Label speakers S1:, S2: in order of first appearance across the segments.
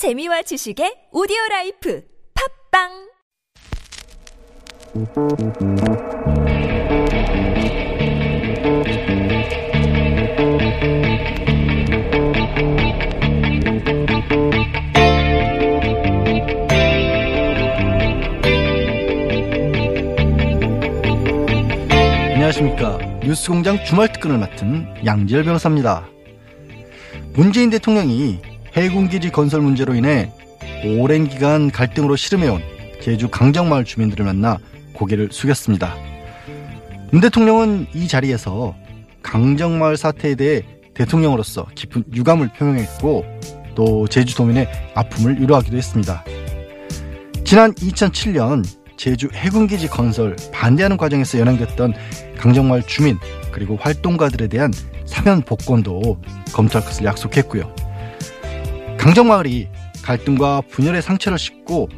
S1: 재미와 지식의 오디오 라이프 팝빵
S2: 안녕하십니까. 뉴스공장 주말 특근을 맡은 양지열 변호사입니다. 문재인 대통령이 해군기지 건설 문제로 인해 오랜 기간 갈등으로 씨름해온 제주 강정마을 주민들을 만나 고개를 숙였습니다. 문 대통령은 이 자리에서 강정마을 사태에 대해 대통령으로서 깊은 유감을 표명했고 또 제주도민의 아픔을 위로하기도 했습니다. 지난 2007년 제주 해군기지 건설 반대하는 과정에서 연행됐던 강정마을 주민 그리고 활동가들에 대한 사면 복권도 검토할 것을 약속했고요. 강정마을이 갈등과 분열의 상처를 씻고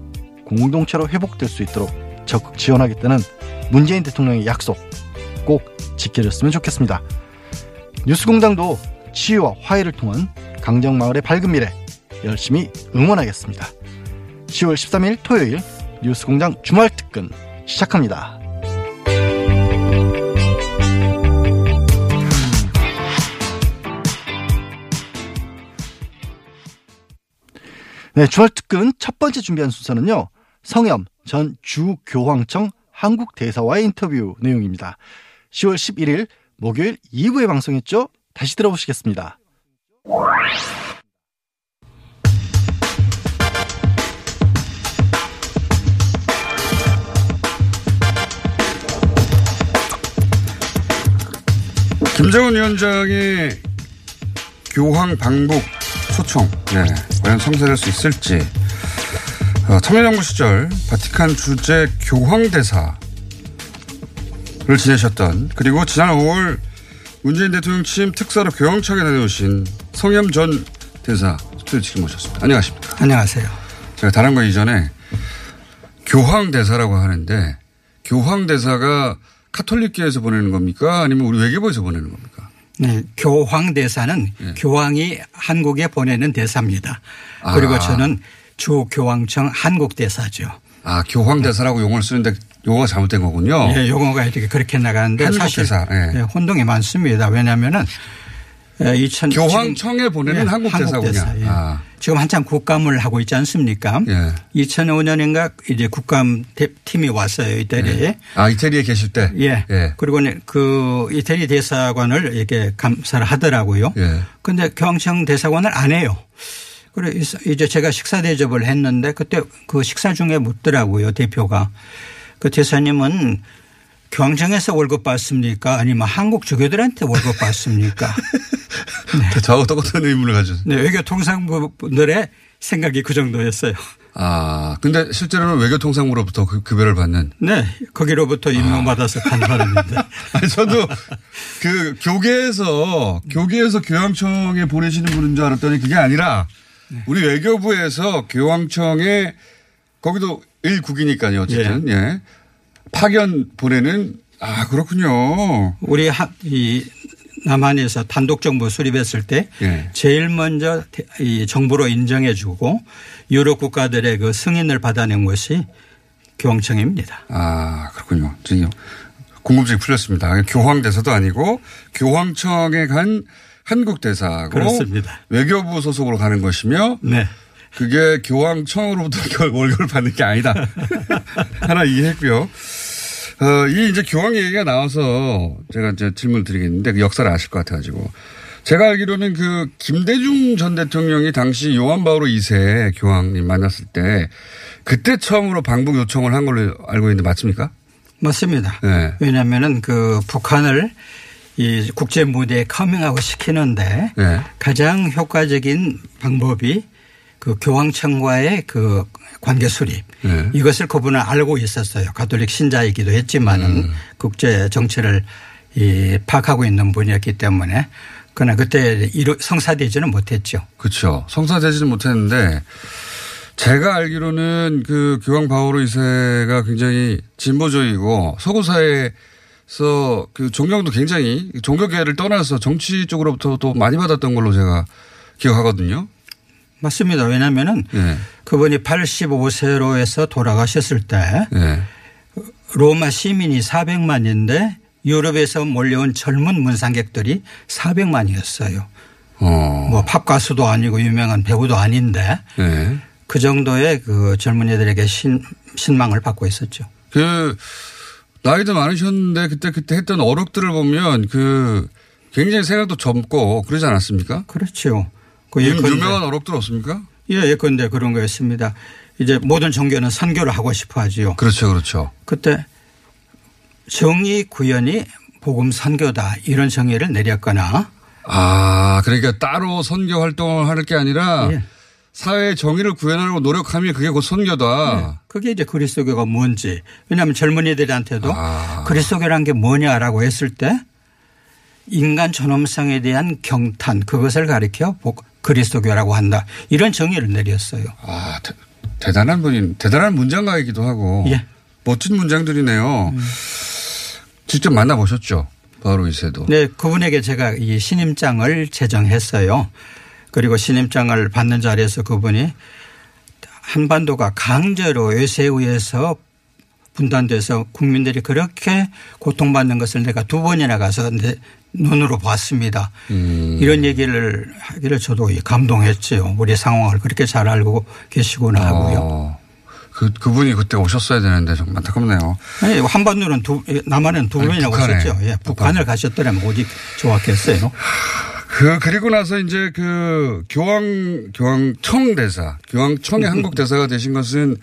S2: 공동체로 회복될 수 있도록 적극 지원하겠다는 문재인 대통령의 약속 꼭 지켜졌으면 좋겠습니다. 뉴스공장도 치유와 화해를 통한 강정마을의 밝은 미래 열심히 응원하겠습니다. 10월 13일 토요일 뉴스공장 주말 특근 시작합니다. 네, 주말 특근 첫 번째 준비한 순서는요. 성염 전 주교황청 한국 대사와의 인터뷰 내용입니다. 10월 11일 목요일 2부에 방송했죠. 다시 들어보시겠습니다.
S3: 김정은 위원장의 교황 방북 초청, 네, 과연 성사될 수 있을지. 어, 참여정부 시절 바티칸 주재 교황대사를 지내셨던 그리고 지난 5월 문재인 대통령 취임 특사로 교황청에 다녀오신 성염 전 대사 스튜디오 지금 모셨습니다. 안녕하십니까.
S4: 안녕하세요.
S3: 제가 다른 거 이전에 교황대사라고 하는데 교황대사가 카톨릭계에서 보내는 겁니까? 아니면 우리 외교부에서 보내는 겁니까?
S4: 네, 교황 대사는
S3: 네.
S4: 교황이 한국에 보내는 대사입니다.
S3: 아.
S4: 그리고 저는 주 교황청 한국 대사죠.
S3: 아, 교황 대사라고 용어를 쓰는데 용어가 잘못된 거군요.
S4: 예, 용어가 이렇게 그렇게 나가는데 사실
S3: 대사, 예.
S4: 예, 혼동이 많습니다. 왜냐하면은 2000
S3: 교황청에 보내는 한국 대사군요.
S4: 예.
S3: 아.
S4: 지금 한참 국감을 하고 있지 않습니까?
S3: 예.
S4: 2005년인가 이제 국감 대- 팀이 왔어요 이태리에.
S3: 아, 이태리에 계실 때?
S4: 예.
S3: 예.
S4: 그리고 그 이태리 대사관을 이렇게 감사를 하더라고요.
S3: 예.
S4: 근데 교황청 대사관을 안 해요. 그래 이제 제가 식사 대접을 했는데 그때 그 식사 중에 묻더라고요 대표가 그 대사님은 교황청에서 월급 받습니까? 아니면 한국 주교들한테 월급 받습니까?
S3: 저하고 똑같은 의문을 가졌어요.
S4: 네, 외교통상부 분들의 생각이 그 정도였어요.
S3: 아, 근데 실제로는 외교통상부로부터 그 급여를 받는.
S4: 네, 거기로부터 임명받아서 간 사람인데.
S3: 아니, 저도 그 교계에서, 교계에서 교황청에 보내시는 분인 줄 알았더니 그게 아니라 우리 외교부에서 교황청에 거기도 일국이니까요. 어쨌든. 예. 파견 보내는 아, 그렇군요.
S4: 우리 하, 이 남한에서 단독 정부 수립했을 때
S3: 예.
S4: 제일 먼저 대- 이 정부로 인정해 주고 유럽 국가들의 그 승인을 받아낸 것이 교황청입니다.
S3: 아, 그렇군요. 지금 궁금증이 풀렸습니다. 교황대사도 아니고 교황청에 간 한국 대사고
S4: 그렇습니다.
S3: 외교부 소속으로 가는 것이며
S4: 네.
S3: 그게 교황청으로부터 결- 월급을 받는 게 아니다. 하나 이해했고요. 어, 이 이제 교황 얘기가 나와서 제가 이제 질문을 드리겠는데 그 역사를 아실 것 같아가지고 제가 알기로는 그 김대중 전 대통령이 당시 요한 바오로 2세 교황님 만났을 때 그때 처음으로 방북 요청을 한 걸로 알고 있는데 맞습니까?
S4: 맞습니다.
S3: 네.
S4: 왜냐하면은 그 북한을 이 국제 무대에 커밍하고 시키는데
S3: 네.
S4: 가장 효과적인 방법이 그 교황청과의 그 관계 수립
S3: 네.
S4: 이것을 그분은 알고 있었어요. 가톨릭 신자이기도 했지만은
S3: 음.
S4: 국제 정치를 이 파악하고 있는 분이었기 때문에 그러나 그때 성사되지는 못했죠.
S3: 그렇죠. 성사되지는 못했는데 제가 알기로는 그 교황 바오로 2세가 굉장히 진보적이고 서구 사회에서 그 존경도 굉장히 종교계를 떠나서 정치 쪽으로부터 또 많이 받았던 걸로 제가 기억하거든요.
S4: 맞습니다. 왜냐하면은
S3: 예.
S4: 그분이 85세로 해서 돌아가셨을 때
S3: 예.
S4: 로마 시민이 400만인데 유럽에서 몰려온 젊은 문상객들이 400만이었어요.
S3: 어.
S4: 뭐 팝 가수도 아니고 유명한 배우도 아닌데
S3: 예.
S4: 그 정도의 그 젊은이들에게 신, 신망을 받고 있었죠.
S3: 그 나이도 많으셨는데 그때 그때 했던 어록들을 보면 그 굉장히 생각도 젊고 그러지 않았습니까?
S4: 그렇죠. 그
S3: 유,
S4: 예컨대-
S3: 유명한 어록들 없습니까?
S4: 예, 예컨대 그런 거였습니다. 이제 모든 종교는 선교를 하고 싶어 하지요.
S3: 그렇죠, 그렇죠.
S4: 그때 정의 구현이 복음 선교다 이런 정의를 내렸거나
S3: 아, 그러니까 따로 선교 활동을 할 게 아니라
S4: 예.
S3: 사회의 정의를 구현하려고 노력하면 그게 곧 선교다.
S4: 그게 이제 그리스도교가 뭔지 왜냐하면 젊은이들한테도
S3: 아.
S4: 그리스도교란 게 뭐냐라고 했을 때 인간 존엄성에 대한 경탄 그것을 가리켜 복- 그리스도교라고 한다 이런 정의를 내렸어요.
S3: 아, 대, 대단한 분이, 대단한 문장가이기도 하고.
S4: 예.
S3: 멋진 문장들이네요. 직접 만나보셨죠? 바로 이세도.
S4: 네, 그분에게 제가 이 신임장을 제정했어요. 그리고 신임장을 받는 자리에서 그분이 한반도가 강제로 외세에 의해서 분단돼서 국민들이 그렇게 고통받는 것을 내가 두 번이나 가서 내 눈으로 봤습니다.
S3: 음.
S4: 이런 얘기를 하기를 저도 감동했지요. 우리 상황을 그렇게 잘 알고 계시구나 하고요.
S3: 어, 그, 그분이 그때 오셨어야 되는데 좀 안타깝네요.
S4: 아니, 한반도는 두, 남한은 두
S3: 아니, 북한에.
S4: 오셨죠. 예, 북한을 가셨더라면 오직 좋았겠어요.
S3: 그, 그리고 나서 이제 그 교황, 교황청 대사, 교황청의 한국 대사가 되신 것은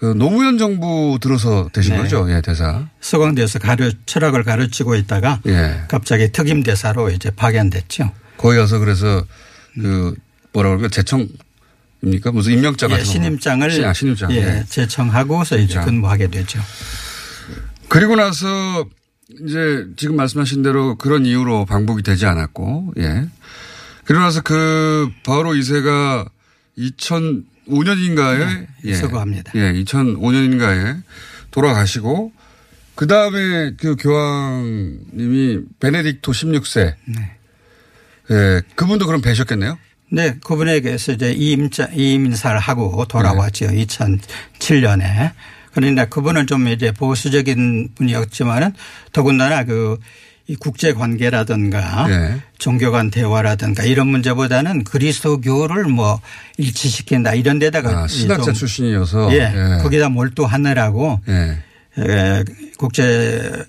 S3: 그 노무현 정부 들어서 되신
S4: 네.
S3: 거죠? 예, 대사.
S4: 서강대에서 가르, 철학을 가르치고 있다가
S3: 예.
S4: 갑자기 특임 대사로 이제 파견됐죠.
S3: 거기 가서 그래서 그 뭐라 그럴까 제청입니까? 무슨 임명장
S4: 예,
S3: 같은 거.
S4: 신임장을
S3: 신- 아, 신임장.
S4: 예,
S3: 예.
S4: 제청하고서 이제. 근무하게 되죠.
S3: 그리고 나서 이제 지금 말씀하신 대로 그런 이유로 방북이 되지 않았고, 예. 그러고 나서 그 바로 이세가 2005년인가에
S4: 네, 서거합니다.
S3: 예, 2005년인가에 돌아가시고 그 다음에 그 교황님이 베네딕토 16세.
S4: 네.
S3: 예, 그분도 그럼 뵈셨겠네요?
S4: 네, 그분에게서 이제 이임자, 이임사를 하고 돌아왔죠.
S3: 네.
S4: 2007년에. 그런데 그분은 좀 이제 보수적인 분이었지만은 더군다나 그 이 국제 관계라든가
S3: 네.
S4: 종교 간 대화라든가 이런 문제보다는 그리스도교를 뭐 일치시킨다 이런 데다가
S3: 아, 신학자
S4: 좀
S3: 출신이어서.
S4: 예, 거기다 몰두하느라고
S3: 예.
S4: 에, 국제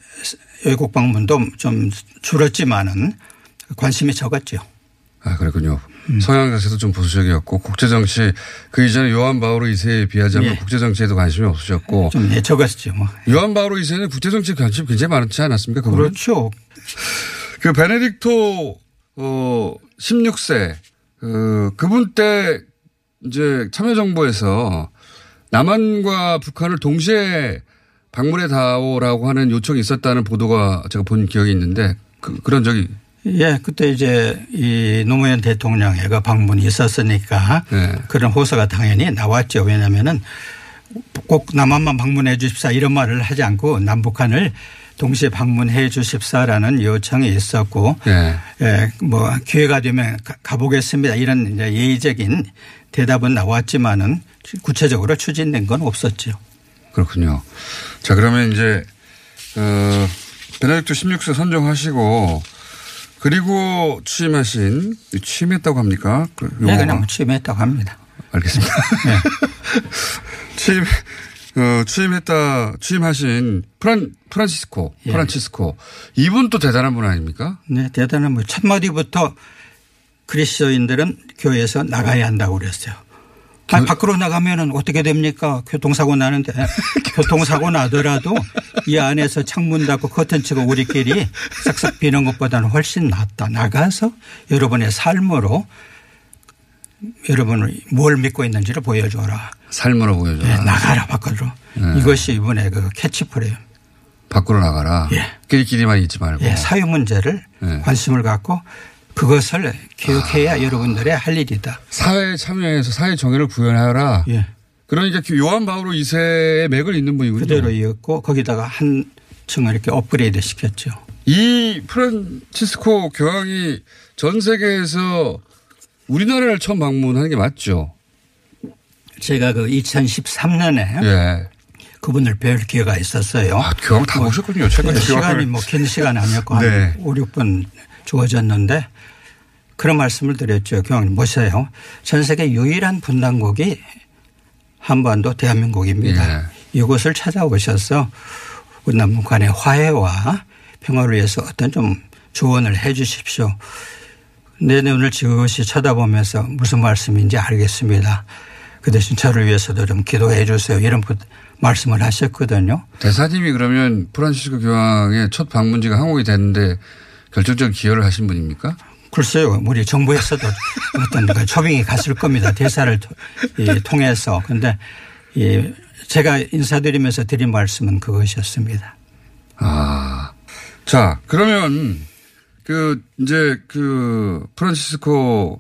S4: 외국 방문도 좀 줄었지만은 관심이 적었죠.
S3: 아, 그랬군요.
S4: 음.
S3: 서양 자세도 좀 보수적이었고 국제 정치 그 이전에 요한 바오로 2세에 비하자면
S4: 예.
S3: 국제 정치에도 관심이 없으셨고
S4: 좀 예, 적었죠. 뭐.
S3: 요한 바오로 2세는 국제 정치 관심 굉장히 많지 않았습니까? 그분은?
S4: 그렇죠.
S3: 그 베네딕토 어 16세 그 그분 때 이제 참여정부에서 남한과 북한을 동시에 방문해 다오라고 하는 요청이 있었다는 보도가 제가 본 기억이 있는데 그, 그런 적이
S4: 예, 그때 이제 이 노무현 대통령의 그 방문이 있었으니까
S3: 네.
S4: 그런 호소가 당연히 나왔죠. 왜냐하면은 꼭 남한만 방문해 주십사 이런 말을 하지 않고 남북한을 동시에 방문해 주십사라는 요청이 있었고
S3: 예.
S4: 예, 뭐 기회가 되면 가- 가보겠습니다. 이런 예의적인 대답은 나왔지만은 구체적으로 추진된 건 없었죠.
S3: 그렇군요. 자, 그러면 이제, 어, 베네딕토 16세 선정하시고, 그리고 취임하신, 취임했다고 합니까? 그
S4: 네? 그냥 취임했다고 합니다.
S3: 알겠습니다. 취임, 어, 취임했다, 취임하신 프란, 프란치스코,
S4: 예.
S3: 프란치스코. 이분 또 대단한 분 아닙니까?
S4: 네, 대단한 뭐 첫마디부터 그리스도인들은 교회에서 나가야 한다고 그랬어요. 아니, 밖으로 나가면은 어떻게 됩니까? 교통사고 나는데 교통사고 나더라도 이 안에서 창문 닫고 커튼 치고 우리끼리 싹싹 비는 것보다는 훨씬 낫다. 나가서 여러분의 삶으로 여러분을 뭘 믿고 있는지를 보여줘라.
S3: 삶으로 보여줘라.
S4: 네, 나가라 밖으로. 이것이 이번에 그 캐치프레이즈.
S3: 밖으로 나가라.
S4: 예.
S3: 끼리끼리만 있지 말고.
S4: 예, 사회 문제를
S3: 네.
S4: 관심을 갖고 그것을 교육해야 여러분들의 할 일이다.
S3: 사회에 참여해서 사회 정의를 구현하라.
S4: 예.
S3: 그러니까 요한 바오로 2세의 맥을 잇는 분이군요.
S4: 그대로 이었고 거기다가 한 층을 이렇게 업그레이드 시켰죠.
S3: 이 프란치스코 교황이 전 세계에서 우리나라를 처음 방문하는 게 맞죠?
S4: 제가 그 2013년에
S3: 예.
S4: 그분을 뵐 기회가 있었어요.
S3: 아, 교황 다 보셨군요. 최근에
S4: 네, 시간이
S3: 교황을.
S4: 뭐긴 시간 아니었고
S3: 네.
S4: 한 5, 6분 주어졌는데 그런 말씀을 드렸죠. 교황님 보세요. 전 세계 유일한 분단국이 한반도 대한민국입니다.
S3: 예.
S4: 이곳을 찾아오셔서 남북 간의 화해와 평화를 위해서 어떤 좀 조언을 해 주십시오. 내 눈을 지그시 쳐다보면서 무슨 말씀인지 알겠습니다. 그 대신 저를 위해서도 좀 기도해 주세요. 이런 부- 말씀을 하셨거든요.
S3: 대사님이 그러면 프란시스코 교황의 첫 방문지가 한국이 됐는데 결정적 기여를 하신 분입니까?
S4: 글쎄요, 우리 정부에서도 어떤 그 초빙이 갔을 겁니다. 대사를 통해서. 근데 이 제가 인사드리면서 드린 말씀은 그것이었습니다.
S3: 아. 자, 그러면 그 이제 그 프란시스코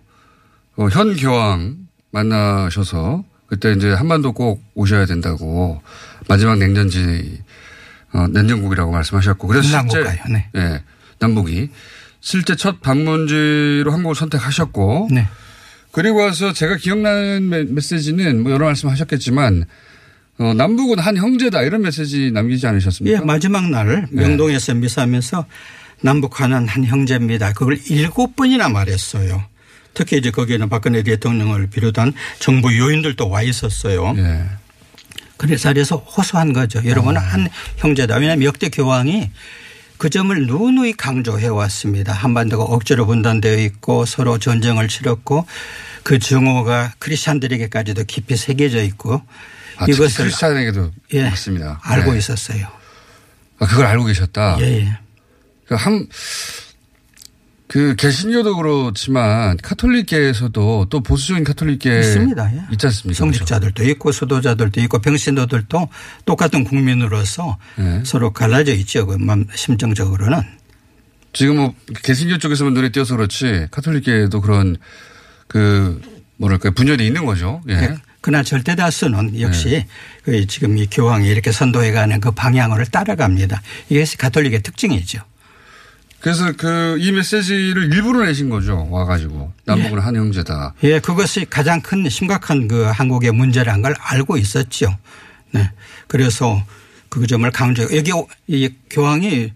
S3: 어, 현 교황 만나셔서 그때 이제 한반도 꼭 오셔야 된다고 마지막 냉전지 어, 냉전국이라고 말씀하셨고 그래서 실제
S4: 남북가요. 네.
S3: 예, 남북이 실제 첫 방문지로 한국을 선택하셨고
S4: 네.
S3: 그리고 와서 제가 기억나는 메- 메시지는 뭐 여러 말씀 하셨겠지만 어, 남북은 한 형제다 이런 메시지 남기지 않으셨습니까?
S4: 예, 마지막 날
S3: 네.
S4: 명동에서 미사하면서 남북한은 한 형제입니다. 그걸 일곱 번이나 말했어요. 특히 이제 거기에는 박근혜 대통령을 비롯한 정부 요인들도 와 있었어요.
S3: 예.
S4: 그래 자리에서 호소한 거죠. 여러분은
S3: 아.
S4: 한 형제다. 왜냐하면 역대 교황이 그 점을 누누이 강조해 왔습니다. 한반도가 억지로 분단되어 있고 서로 전쟁을 치렀고 그 증오가 크리스찬들에게까지도 깊이 새겨져 있고
S3: 아,
S4: 이것을
S3: 크리스찬에게도
S4: 예,
S3: 맞습니다.
S4: 알고
S3: 네.
S4: 있었어요.
S3: 아, 그걸 알고 계셨다.
S4: 예, 예.
S3: 그 한, 그 개신교도 그렇지만 카톨릭계에서도 또 보수적인 카톨릭계
S4: 있습니다. 예.
S3: 네. 있지 않습니까?
S4: 성직자들도 있고 수도자들도 있고 병신도들도 똑같은 국민으로서
S3: 네.
S4: 서로 갈라져 있죠. 그 심정적으로는.
S3: 지금 뭐 개신교 쪽에서만 눈에 띄어서 그렇지 카톨릭계에도 그런 그 뭐랄까 분열이 있는 거죠. 예.
S4: 네. 그러나 절대 다수는 역시
S3: 네.
S4: 그 지금 이 교황이 이렇게 선도해가는 그 방향으로 따라갑니다. 이게 가톨릭의 특징이죠.
S3: 그래서 그 이 메시지를 일부러 내신 거죠. 와가지고 남북은 한 형제다.
S4: 예, 그것이 가장 큰 심각한 그 한국의 문제라는 걸 알고 있었죠. 네. 그래서 그 점을 강조, 여기 이 교황이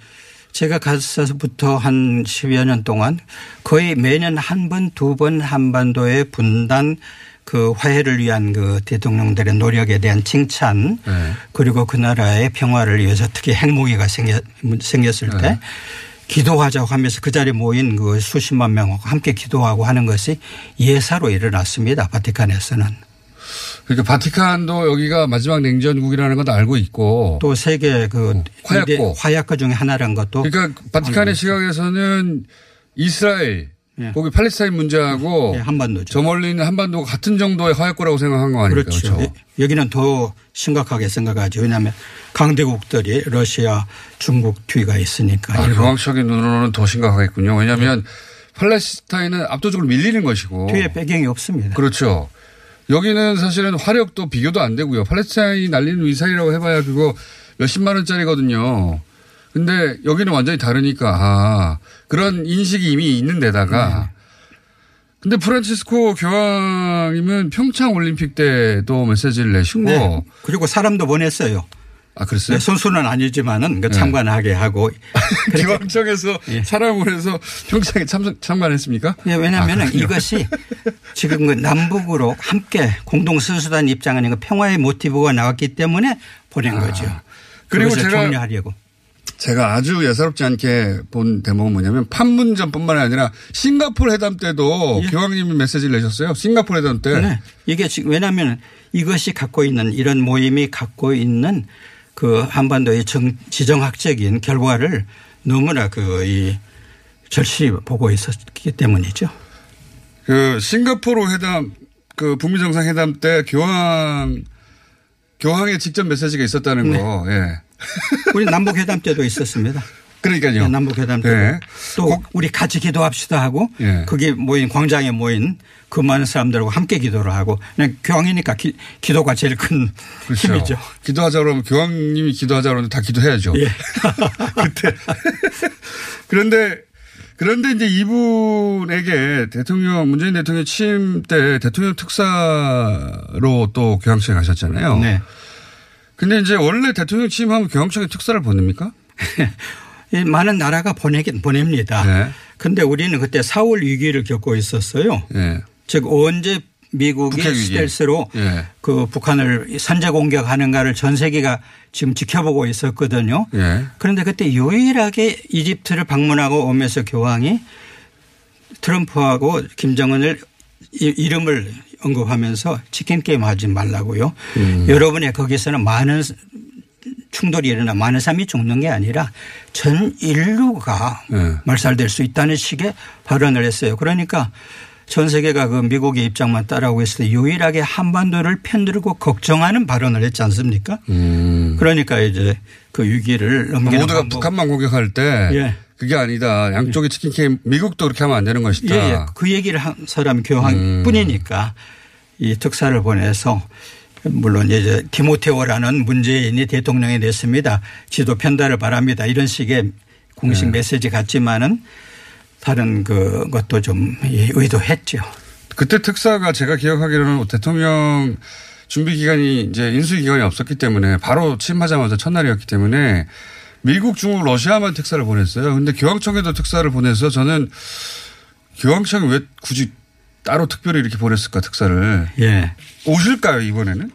S4: 제가 가서부터 한 10여 년 동안 거의 매년 한 번, 두 번 한반도의 분단 그 화해를 위한 그 대통령들의 노력에 대한 칭찬
S3: 네.
S4: 그리고 그 나라의 평화를 위해서 특히 핵무기가 생겼, 생겼을 때
S3: 네.
S4: 기도하자고 하면서 그 자리에 모인 그 수십만 명하고 함께 기도하고 하는 것이 예사로 일어났습니다. 바티칸에서는.
S3: 그러니까 바티칸도 여기가 마지막 냉전국이라는 건 알고 있고
S4: 또 세계 그
S3: 화약고.
S4: 이대 화약고 중에 하나라는 것도
S3: 그러니까 바티칸의 시각에서는 이스라엘
S4: 예.
S3: 거기 팔레스타인 문제하고
S4: 예, 한반도죠.
S3: 저 멀리 있는 한반도가 같은 정도의 화약고라고 생각한 거 아닙니까?
S4: 그렇죠.
S3: 그렇죠.
S4: 여- 여기는 더 심각하게 생각하죠. 왜냐하면 강대국들이 러시아, 중국 뒤가 있으니까.
S3: 아, 교황적인 눈으로는 더 심각하겠군요. 왜냐하면 팔레스타인은 압도적으로 밀리는 것이고
S4: 뒤에 배경이 없습니다.
S3: 그렇죠. 여기는 사실은 화력도 비교도 안 되고요. 팔레스타인이 날리는 미사일이라고 해봐야 그거 몇십만 원짜리거든요. 근데 여기는 완전히 다르니까 아, 그런 인식이 이미 있는 데다가
S4: 네.
S3: 근데 프란치스코 교황님은 평창 올림픽 때도 메시지를 내시고
S4: 네. 그리고 사람도 보냈어요.
S3: 아 그랬어요?
S4: 네, 선수는 아니지만은 그 참관하게 하고.
S3: 기왕청에서
S4: 예.
S3: 사람을 해서 평창에 참석, 참관했습니까?
S4: 예, 왜냐하면
S3: 아?
S4: 이것이 지금 그 남북으로 함께 공동 선수단 입장 아닌가 평화의 모티브가 나왔기 때문에 보낸 거죠.
S3: 아. 그리고
S4: 그것을
S3: 제가
S4: 격려하려고.
S3: 제가 아주 예사롭지 않게 본 대목은 뭐냐면 판문점뿐만 아니라 싱가포르 회담 때도
S4: 예.
S3: 교황님이 메시지를 내셨어요. 싱가포르 회담 때.
S4: 네. 이게 지금 왜냐하면 이것이 갖고 있는 이런 모임이 갖고 있는 그 한반도의 정, 지정학적인 결과를 너무나 그 이 절실히 보고 있었기 때문이죠.
S3: 그 싱가포르 회담 그 북미 정상 회담 때 교황 교황의 직접 메시지가 있었다는
S4: 네.
S3: 거. 예.
S4: 우리 남북회담 때도 있었습니다.
S3: 그러니까요.
S4: 네, 남북회담 때도
S3: 네.
S4: 또
S3: 꼭-
S4: 우리 같이 기도합시다 하고
S3: 예.
S4: 거기 모인 광장에 모인 그 많은 사람들하고 함께 기도를 하고 그냥 교황이니까 기, 도가 제일 큰
S3: 그렇죠.
S4: 힘이죠.
S3: 기도하자 그러면 교황님이 기도하자 그러면 다 기도해야죠.
S4: 예.
S3: 그때. 그런데 그런데 이제 이분에게 대통령, 문재인 대통령 취임 때 대통령 특사로 또 교황청에 가셨잖아요.
S4: 네.
S3: 근데 이제 원래 대통령 취임하면 교황청에 특사를 보냅니까?
S4: 이 많은 나라가 보내긴 보냅니다.
S3: 네.
S4: 근데 우리는 그때 4월 위기를 겪고 있었어요.
S3: 예.
S4: 즉 언제 미국이. 스텔스로
S3: 예.
S4: 그 북한을 선제 공격하는가를 전 세계가 지금 지켜보고 있었거든요.
S3: 예.
S4: 그런데 그때 유일하게 이집트를 방문하고 오면서 교황이 트럼프하고 김정은을 이- 이름을 언급하면서 치킨 게임 하지 말라고요.
S3: 음.
S4: 여러분의 거기서는 많은 충돌이 일어나 많은 사람이 죽는 게 아니라 전 인류가
S3: 네.
S4: 말살될 수 있다는 식의 발언을 했어요. 그러니까 전 세계가 그 미국의 입장만 따라오고 있을 때 유일하게 한반도를 편들고 걱정하는 발언을 했지 않습니까?
S3: 음.
S4: 그러니까 이제 그 위기를 넘기는
S3: 모두가
S4: 방법.
S3: 북한만 공격할 때
S4: 예.
S3: 그게 아니다. 양쪽이 치킨 게임 미국도 그렇게 하면 안 되는 것이다.
S4: 예, 예. 그 얘기를 한 사람이 교황뿐이니까 이 특사를 보내서 물론 이제 디모테오라는 문재인이 대통령이 됐습니다. 지도 편달을 바랍니다. 이런 식의 공식 메시지 같지만은 다른 그 것도 좀 의도했죠.
S3: 그때 특사가 제가 기억하기로는 대통령 준비 기간이 이제 인수 기간이 없었기 때문에 바로 취임하자마자 첫날이었기 때문에 미국, 중국, 러시아만 특사를 보냈어요. 근데 교황청에도 특사를 보내서 저는 교황청이 왜 굳이 따로 특별히 이렇게 보냈을까 특사를
S4: 예.
S3: 오실까요 이번에는?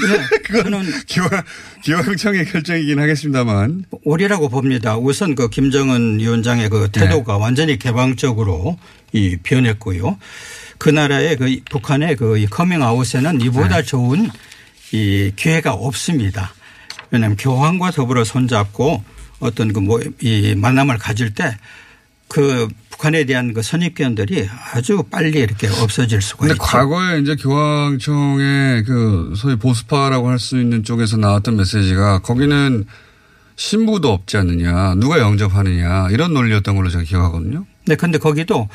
S4: 네, 저는
S3: 교황 교황청의 결정이긴 하겠습니다만
S4: 오리라고 봅니다. 우선 그 김정은 위원장의 그 태도가 완전히 개방적으로 이 변했고요. 그 나라의 그 북한의 그이 커밍아웃에는 이보다 좋은 이 기회가 없습니다. 왜냐하면 교황과 더불어 손잡고 어떤 그 뭐 이 만남을 가질 때 그 북한에 대한 그 선입견들이 아주 빨리 이렇게 없어질 수가 있죠.
S3: 과거에 이제 교황청의 그 소위 보수파라고 할 수 있는 쪽에서 나왔던 메시지가 거기는 신부도 없지 않느냐, 누가 영접하느냐 이런 논리였던 걸로 제가 기억하거든요.
S4: 네, 근데 거기도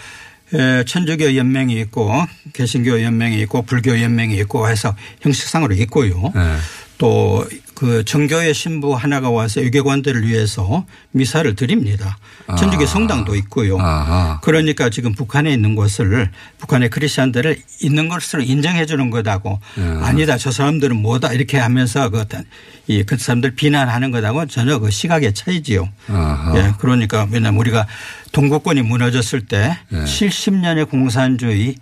S4: 에, 천주교 연맹이 있고 개신교 연맹이 있고 불교 연맹이 있고 해서 형식상으로 있고요.
S3: 네.
S4: 또 그 정교회 신부 하나가 와서 유교관들을 위해서 미사를 드립니다. 천주교
S3: 아.
S4: 성당도 있고요.
S3: 아하.
S4: 그러니까 지금 북한에 있는 것을 북한의 크리스천들을 있는 것으로 인정해 주는 거다고
S3: 예.
S4: 아니다 저 사람들은 뭐다 이렇게 하면서 그, 어떤 이그 사람들 비난하는 거다고 전혀 그 시각의 차이지요.
S3: 아하.
S4: 예, 그러니까 왜냐하면 우리가 동구권이 무너졌을 때
S3: 네.
S4: 70년의 공산주의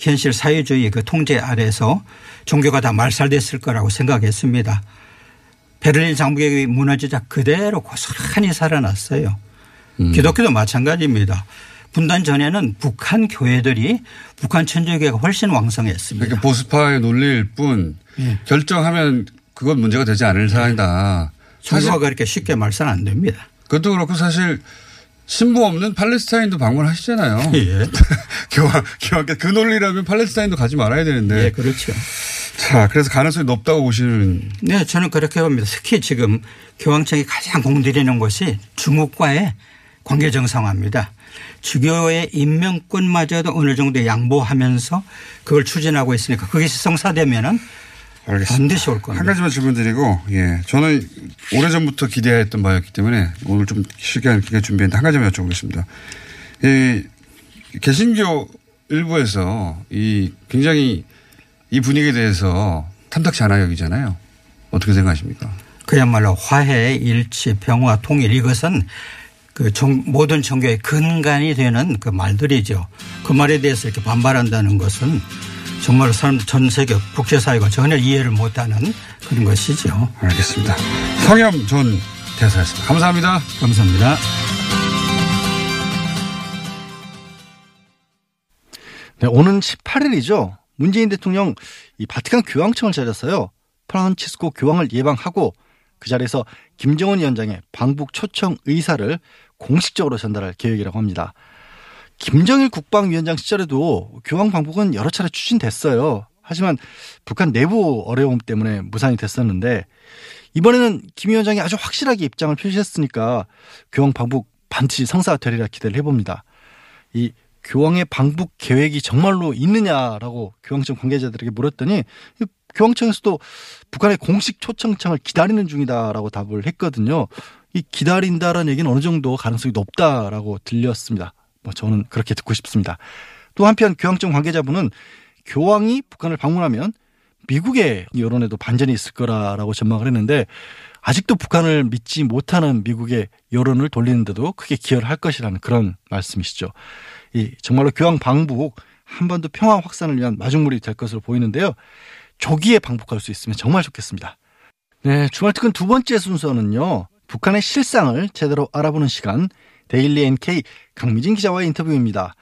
S4: 현실 사회주의 그 통제 아래서 종교가 다 말살됐을 거라고 생각했습니다. 베를린 장벽이 무너지자 그대로 고스란히 살아났어요.
S3: 음.
S4: 기독교도 마찬가지입니다. 분단 전에는 북한 교회들이 북한 천주교가 훨씬 왕성했습니다.
S3: 그러니까 보수파의 논리일 뿐
S4: 예.
S3: 결정하면 그건 문제가 되지 않을 사안이다. 사실
S4: 그렇게 쉽게 말살 안 됩니다.
S3: 그것도 그렇고 사실 신부 없는 팔레스타인도 방문하시잖아요.
S4: 예.
S3: 교황, 교황께 그 논리라면 팔레스타인도 가지 말아야 되는데.
S4: 예, 그렇죠.
S3: 자, 그래서 가능성이 높다고 보시는.
S4: 네, 저는 그렇게 봅니다. 특히 지금 교황청이 가장 공들이는 것이 중국과의 관계 정상화입니다. 주교의 임명권마저도 어느 정도 양보하면서 그걸 추진하고 있으니까 그것이 성사되면은
S3: 알겠습니다.
S4: 반드시
S3: 올한
S4: 겁니다.
S3: 가지만 질문 드리고, 예. 저는 오래전부터 기대했던 바였기 때문에 오늘 좀 시간 길게 준비했는데 한 가지만 여쭤보겠습니다. 이 개신교 일부에서 이 굉장히 이 분위기에 대해서 탐탁치 않아 여기잖아요. 어떻게 생각하십니까?
S4: 그야말로 화해, 일치, 평화, 통일 이것은 그 종- 모든 종교의 근간이 되는 그 말들이죠. 그 말에 대해서 이렇게 반발한다는 것은 정말 사람들 전 세계 국제 사회가 전혀 이해를 못하는 그런 것이죠.
S3: 알겠습니다. 성염 전 대사였습니다. 감사합니다.
S4: 감사합니다.
S2: 네, 오는 18일이죠. 문재인 대통령 이 바티칸 교황청을 차렸어요. 프란치스코 교황을 예방하고 그 자리에서 김정은 위원장의 방북 초청 의사를 공식적으로 전달할 계획이라고 합니다. 김정일 국방위원장 시절에도 교황 방북은 여러 차례 추진됐어요. 하지만 북한 내부 어려움 때문에 무산이 됐었는데 이번에는 김 위원장이 아주 확실하게 입장을 표시했으니까 교황 방북 반드시 성사가 되리라 기대를 해봅니다. 이 교황의 방북 계획이 정말로 있느냐라고 교황청 관계자들에게 물었더니 이 교황청에서도 북한의 공식 초청장을 기다리는 중이다라고 답을 했거든요. 이 기다린다라는 얘기는 어느 정도 가능성이 높다라고 들렸습니다. 뭐 저는 그렇게 듣고 싶습니다. 또 한편 교황청 관계자분은 교황이 북한을 방문하면 미국의 여론에도 반전이 있을 거라라고 전망을 했는데 아직도 북한을 믿지 못하는 미국의 여론을 돌리는데도 크게 기여를 할 것이라는 그런 말씀이시죠. 이 정말로 교황 방북 한반도 평화 확산을 위한 마중물이 될 것으로 보이는데요. 조기에 방북할 수 있으면 정말 좋겠습니다. 네, 주말 특근 두 번째 순서는요. 북한의 실상을 제대로 알아보는 시간 데일리 NK 강미진 기자와의 인터뷰입니다.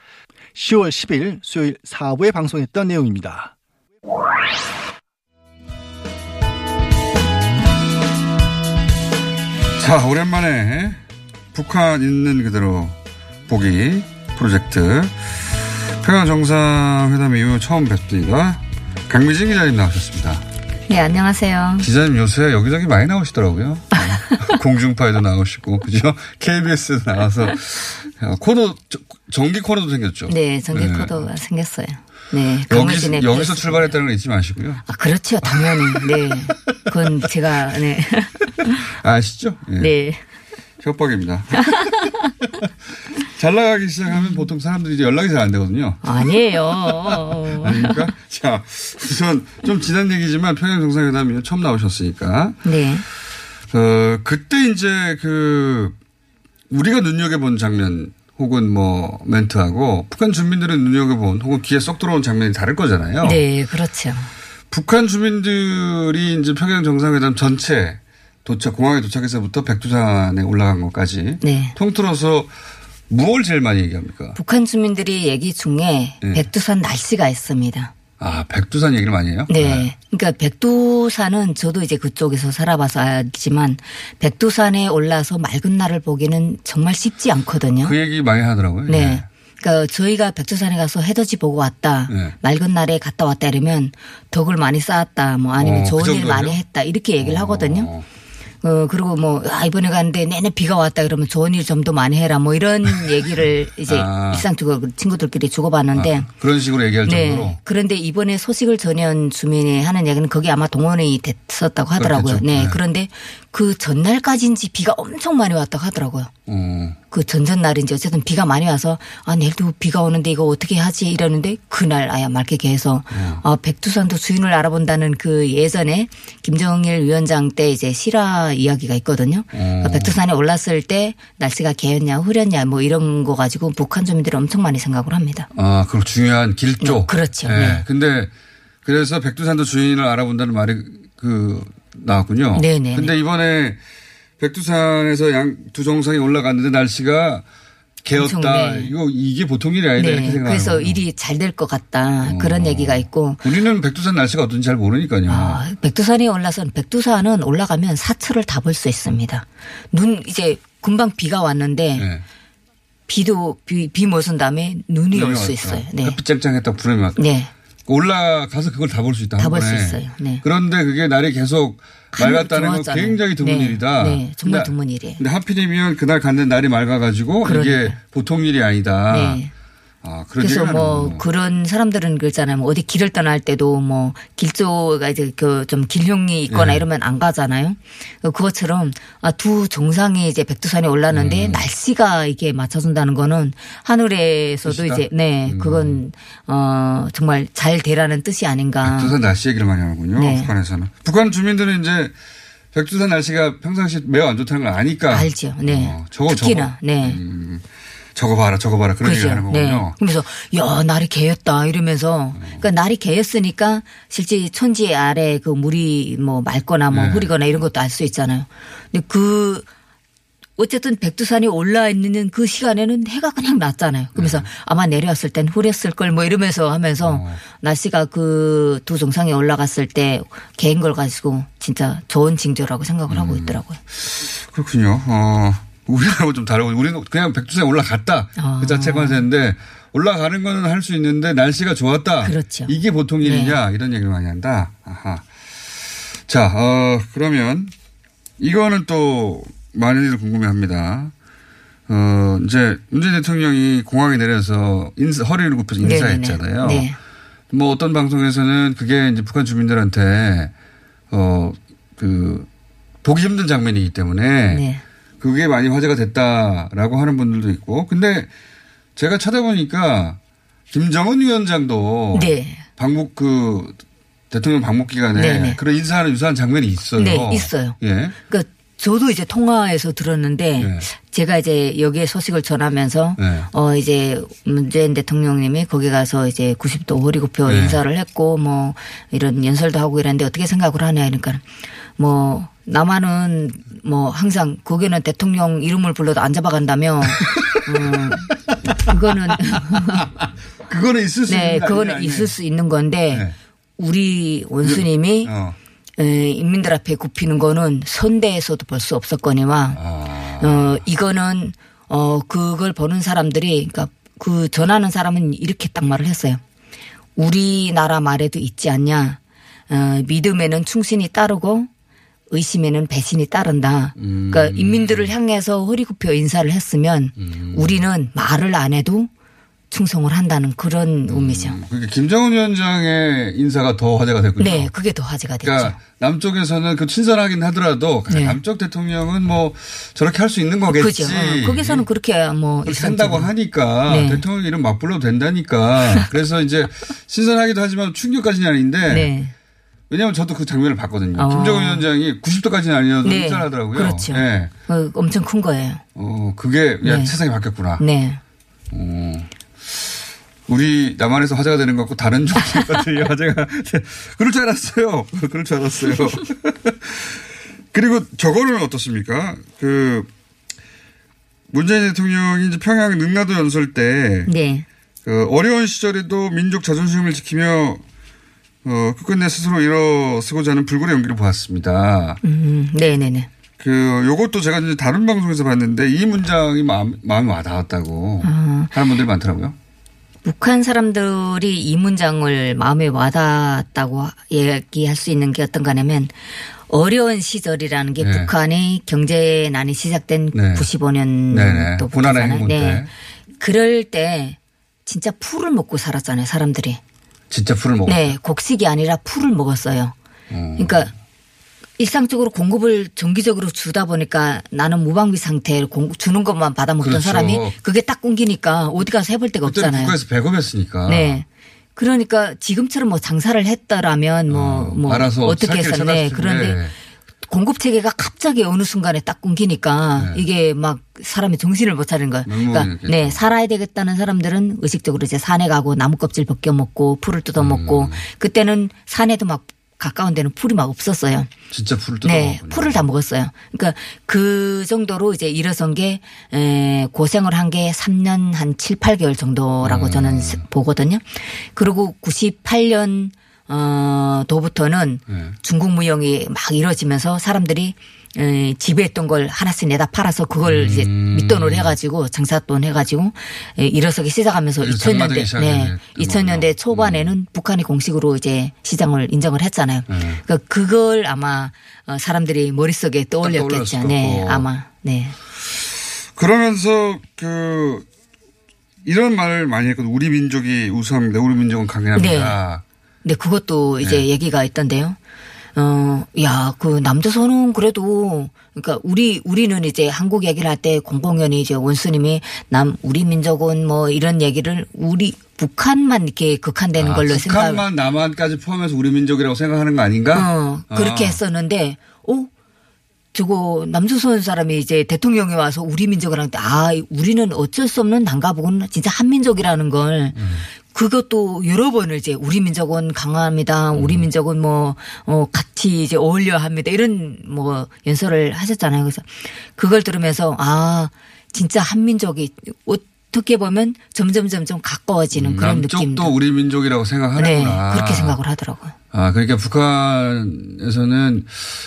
S2: 10월 10일 수요일 4부에 방송했던 내용입니다.
S3: 자, 오랜만에 북한 있는 그대로 보기 프로젝트 평양 정상회담 이후 처음 뵙습니다. 강미진 기자님 나오셨습니다.
S5: 네, 안녕하세요.
S3: 기자님 요새 여기저기 많이 나오시더라고요. 공중파에도 나오시고, 그죠? KBS에도 나와서 코너, 정기 코너도 생겼죠.
S5: 네, 정기
S3: 네.
S5: 코너가 생겼어요. 네,
S3: 여기서, 여기서. 출발했다는 걸 잊지 마시고요.
S5: 아, 그렇죠. 당연히. 네. 그건 제가, 네.
S3: 아시죠? 예.
S5: 네.
S3: 협박입니다. 잘 나가기 시작하면 보통 사람들이 이제 연락이 잘 안 되거든요.
S5: 아니에요.
S3: 아닙니까? 자, 우선 좀 지난 얘기지만 평양 정상회담이 처음 나오셨으니까,
S5: 네.
S3: 어, 그때 이제 그, 우리가 눈여겨본 장면 혹은 뭐 멘트하고 북한 주민들은 눈여겨본 혹은 귀에 쏙 들어온 장면이 다를 거잖아요.
S5: 네, 그렇죠.
S3: 북한 주민들이 이제 평양 정상회담 전체 도착, 공항에 도착해서부터 백두산에 올라간 것까지
S5: 네.
S3: 통틀어서 무엇을 제일 많이 얘기합니까?
S5: 북한 주민들이 얘기 중에
S3: 네.
S5: 백두산 날씨가 있습니다.
S3: 아, 백두산 얘기를 많이 해요?
S5: 네. 그러니까 백두산은 저도 이제 그쪽에서 살아봐서 알지만 백두산에 올라서 맑은 날을 보기는 정말 쉽지 않거든요.
S3: 그 얘기 많이 하더라고요.
S5: 네.
S3: 예.
S5: 그러니까 저희가 백두산에 가서 해돋이 보고 왔다.
S3: 네.
S5: 맑은 날에 갔다 왔다 이러면 덕을 많이 쌓았다. 뭐 아니면
S3: 어, 그
S5: 좋은 일
S3: 정도예요?
S5: 많이 했다. 이렇게 얘기를 하거든요.
S3: 어.
S5: 어, 그리고 뭐, 아, 이번에 갔는데 내내 비가 왔다 그러면 좋은 일 좀 더 많이 해라. 뭐 이런 얘기를 이제
S3: 아.
S5: 일상적으로 친구들끼리 주고받는데.
S3: 아, 그런 식으로 얘기할 정도로.
S5: 네. 그런데 이번에 소식을 전한 주민이 하는 얘기는 거기 아마 동원이 됐었다고 하더라고요.
S3: 그렇겠죠.
S5: 네.
S3: 네.
S5: 그런데 그 전날까지인지 비가 엄청 많이 왔다고 하더라고요.
S3: 어.
S5: 그 전전날인지 어쨌든 비가 많이 와서 아 내일도 비가 오는데 이거 어떻게 하지 이러는데 그날 아야 맑게 개서 아 백두산도 주인을 알아본다는 그 예전에 김정일 위원장 때 이제 실화 이야기가 있거든요. 그러니까 백두산에 올랐을 때 날씨가 개였냐 흐렸냐 뭐 이런 거 가지고 북한 주민들이 엄청 많이 생각을 합니다.
S3: 아, 그럼 중요한 길조.
S5: 네, 그렇죠.
S3: 네.
S5: 네.
S3: 근데 그래서 백두산도 주인을 알아본다는 말이 그 나왔군요.
S5: 네네.
S3: 근데 이번에 백두산에서 양 두 정상이 올라갔는데 날씨가 개었다.
S5: 네.
S3: 이거 이게 보통 일이 아니다 이렇게
S5: 네.
S3: 생각하는
S5: 그래서
S3: 거예요.
S5: 일이 잘 될 것 같다 그런 얘기가 있고
S3: 우리는 백두산 날씨가 어떤지 잘 모르니까요.
S5: 아, 백두산에 올라선 백두산은 올라가면 사철을 다 볼 수 있습니다. 눈 이제 금방 비가 왔는데
S3: 네.
S5: 비도 비, 비 모순 다음에 눈이 올 수. 있어요. 네.
S3: 햇빛 쨍쨍했다 구름이 왔다.
S5: 네.
S3: 올라가서 그걸 다 볼 수 있다.
S5: 다한볼 수. 있어요. 네.
S3: 그런데 그게 날이 계속 맑았다는 건. 굉장히 드문
S5: 네.
S3: 일이다.
S5: 네, 정말
S3: 근데-
S5: 드문 일이에요.
S3: 근데 하필이면 그날 갔는데 날이 맑아가지고 이게
S5: 그러니까요.
S3: 보통 일이 아니다.
S5: 네.
S3: 아,
S5: 그래서 뭐
S3: 하는군요.
S5: 그런 사람들은 그러잖아요. 뭐 어디 길을 떠날 때도 뭐 길조가 이제 그 좀 길흉이 있거나
S3: 네.
S5: 이러면 안 가잖아요. 그것처럼 아, 두 정상이 이제 백두산에 올랐는데 날씨가 이게 맞춰준다는 거는 하늘에서도
S3: 뜻이다?
S5: 이제 네 그건 어 정말 잘 되라는 뜻이 아닌가.
S3: 백두산 날씨 얘기를 많이 하는군요.
S5: 네.
S3: 북한에서는. 북한 주민들은 이제 백두산 날씨가 평상시 매우 안 좋다는 걸 아니까.
S5: 알죠. 네.
S3: 어, 저거
S5: 특히나
S3: 저거.
S5: 네.
S3: 음, 저거 봐라 저거 봐라 그런 얘기를 하는
S5: 네.
S3: 거군요.
S5: 그러면서 야 날이 개였다 이러면서 그러니까 날이 개였으니까 실제 천지 아래 그 물이 뭐 맑거나 뭐
S3: 네.
S5: 흐리거나 이런 것도 알 수 있잖아요. 근데 그 어쨌든 백두산이 올라 있는 그 시간에는 해가 그냥 났잖아요. 그러면서 아마 내려왔을 땐 흐렸을 걸 뭐 이러면서 하면서
S3: 어.
S5: 날씨가 그 두 정상에 올라갔을 때 개인 걸 가지고 진짜 좋은 징조라고 생각을 하고
S3: 음.
S5: 있더라고요.
S3: 그렇군요. 어, 우리하고 좀 다르고 우리는 그냥 백두산에 올라갔다.
S5: 아.
S3: 그 자체가 되는데 올라가는 거는 할 수 있는데 날씨가 좋았다.
S5: 그렇죠.
S3: 이게 보통 일이냐 이런 얘기를 많이 한다. 아하. 자, 어, 그러면 이거는 또 많이들 궁금해합니다. 어, 이제 문재인 대통령이 공항에 내려서 인사, 허리를 굽혀서. 인사했잖아요.
S5: 네.
S3: 뭐 어떤 방송에서는 그게 이제 북한 주민들한테 어, 그 보기 힘든 장면이기 때문에
S5: 네.
S3: 그게 많이 화제가 됐다라고 하는 분들도 있고. 근데 제가 찾아보니까 김정은 위원장도
S5: 네.
S3: 방북 그 대통령 방북 기간에
S5: 네네.
S3: 그런 인사하는 유사한 장면이 있어요.
S5: 네, 있어요.
S3: 예.
S5: 그러니까 저도 이제 통화에서 들었는데
S3: 네.
S5: 제가 이제 여기에 소식을 전하면서
S3: 네.
S5: 어 이제 문재인 대통령님이 거기 가서 이제 90도 허리굽혀
S3: 네.
S5: 인사를 했고 뭐 이런 연설도 하고 이랬는데 어떻게 생각을 하냐 그러니까 뭐 나만은 뭐 항상 거기는 대통령 이름을 불러도 안 잡아간다며 어, 그거는
S3: 그거는 있을 수
S5: 네
S3: 있는 거
S5: 그거는
S3: 아니냐,
S5: 있을 수 있는 건데
S3: 네.
S5: 우리 원수님이
S3: 어.
S5: 에, 인민들 앞에 굽히는 거는 선대에서도 볼 수 없었거니와
S3: 아.
S5: 어 이거는 어 그걸 보는 사람들이 그러니까 그 전하는 사람은 이렇게 딱 말을 했어요. 우리나라 말에도 있지 않냐. 어 믿음에는 충신이 따르고 의심에는 배신이 따른다.
S3: 음.
S5: 그러니까 인민들을 향해서 허리 굽혀 인사를 했으면
S3: 음.
S5: 우리는 말을 안 해도 충성을 한다는 그런 의미죠.
S3: 그러니까 김정은 위원장의 인사가 더 화제가 됐군요.
S5: 네, 그게 더 화제가 됐죠.
S3: 그러니까 남쪽에서는 그 친선하긴 하더라도
S5: 네.
S3: 남쪽 대통령은 뭐 저렇게 할 수 있는 거겠지.
S5: 그죠. 어, 거기서는 그렇게 뭐
S3: 그렇게 한다고. 하니까
S5: 네.
S3: 대통령 이름 막 불러도 된다니까. 그래서 이제 신선하기도 하지만 충격까지는 아닌데
S5: 네.
S3: 왜냐하면 저도 그 장면을 봤거든요.
S5: 어.
S3: 김정은 위원장이 90도까지는 아니어도
S5: 네.
S3: 인사하더라고요.
S5: 그렇죠.
S3: 네.
S5: 어, 엄청 큰 거예요.
S3: 어, 그게 야,
S5: 네.
S3: 세상이 바뀌었구나.
S5: 네.
S3: 어. 우리 남한에서 화제가 되는 것 같고 다른 종류까지 화제가 그럴 줄 알았어요. 그럴 줄 알았어요. 그리고 저거는 어떻습니까? 그 문재인 대통령이 이제 평양 능라도 연설 때
S5: 네.
S3: 그 어려운 시절에도 민족 자존심을 지키며 어, 끝끝내 스스로 일어서고자 하는 불굴의 용기를 보았습니다.
S5: 음, 네네네.
S3: 그 요것도 제가 이제 다른 방송에서 봤는데 이 문장이 마음, 마음이 와닿았다고
S5: 아.
S3: 하는 분들이 많더라고요.
S5: 북한 사람들이 이 문장을 마음에 와닿았다고 얘기할 수 있는 게 어떤 거냐면 어려운 시절이라는 게
S3: 네.
S5: 북한의 경제난이 시작된
S3: 네.
S5: 95년도
S3: 네네. 고난의 행군 때.
S5: 그럴 때 진짜 풀을 먹고 살았잖아요, 사람들이.
S3: 진짜 풀을 먹어.
S5: 네, 곡식이 아니라 풀을 먹었어요. 그러니까 일상적으로 공급을 정기적으로 주다 보니까 나는 무방비 상태를 공- 주는 것만 받아 먹던
S3: 그렇죠.
S5: 사람이 그게 딱 끊기니까 어디 가서 해볼 데가 없잖아요.
S3: 국가에서 배급했으니까.
S5: 네. 그러니까 지금처럼 뭐 장사를 했더라면 뭐,
S3: 어,
S5: 뭐 어떻게 했었네. 그런데
S3: 텐데.
S5: 공급 체계가 갑자기 어느 순간에 딱 끊기니까 이게 막 사람이 정신을 못 차리는 거예요. 그러니까
S3: 멘붕이겠죠.
S5: 네, 살아야 되겠다는 사람들은 의식적으로 이제 산에 가고 나무 껍질 벗겨 먹고 풀을 뜯어 먹고
S3: 음.
S5: 그때는 산에도 막 가까운 데는 풀이 막 없었어요.
S3: 진짜 풀을 뜯어
S5: 네,
S3: 먹었군요.
S5: 풀을 다 먹었어요. 그러니까 그 정도로 이제 일어선 게 에, 고생을 한 게 3년 한 7, 8개월 정도라고
S3: 음.
S5: 저는 스- 보거든요. 그리고 98년 어 도부터는
S3: 네.
S5: 중국 무역이 막 이루어지면서 사람들이 에, 지배했던 걸 하나씩 내다 팔아서 그걸 이제
S3: 음.
S5: 밑돈을 해가지고 장사돈 해가지고 에, 일어서기 시작하면서
S3: 그래서
S5: 2000년대
S3: 장마등이 시작이
S5: 네
S3: 됐던
S5: 2000년대
S3: 거군요.
S5: 초반에는 북한이 공식으로 이제 시장을 인정을 했잖아요.
S3: 네.
S5: 그러니까 그걸 아마 어, 사람들이 머릿속에 떠올렸겠죠. 네. 아마. 네.
S3: 그러면서 그 이런 말을 많이 했거든요. 우리 민족이 우수합니다. 우리 민족은 강인합니다.
S5: 근데 그것도 이제
S3: 네.
S5: 얘기가 있던데요. 어, 야, 그 남조선은 그래도 그러니까 우리 우리는 이제 한국 얘기를 할 때 공공연히 이제 원수님이 남 우리 민족은 뭐 이런 얘기를 우리 북한만 이렇게 극한되는
S3: 아,
S5: 걸로 생각.
S3: 북한만 남한까지 포함해서 우리 민족이라고 생각하는 거 아닌가?
S5: 어, 그렇게
S3: 아.
S5: 했었는데, 어? 저거 남조선 사람이 이제 대통령이 와서 우리 민족을 하는데 아 우리는 어쩔 수 없는 난가보고는 진짜 한민족이라는 걸
S3: 음.
S5: 그것도 여러 번을 이제 우리 민족은 강합니다. 우리
S3: 음.
S5: 민족은 뭐, 어, 같이 이제 어울려야 합니다. 이런 뭐 연설을 하셨잖아요. 그래서 그걸 들으면서 아, 진짜 한민족이 어떻게 보면 점점 점점 가까워지는 그런
S3: 남쪽도
S5: 느낌도.
S3: 우리 민족이라고
S5: 네.
S3: 생각하는구나.
S5: 그렇게 생각을 하더라고요.
S3: 아, 그러니까 북한에서는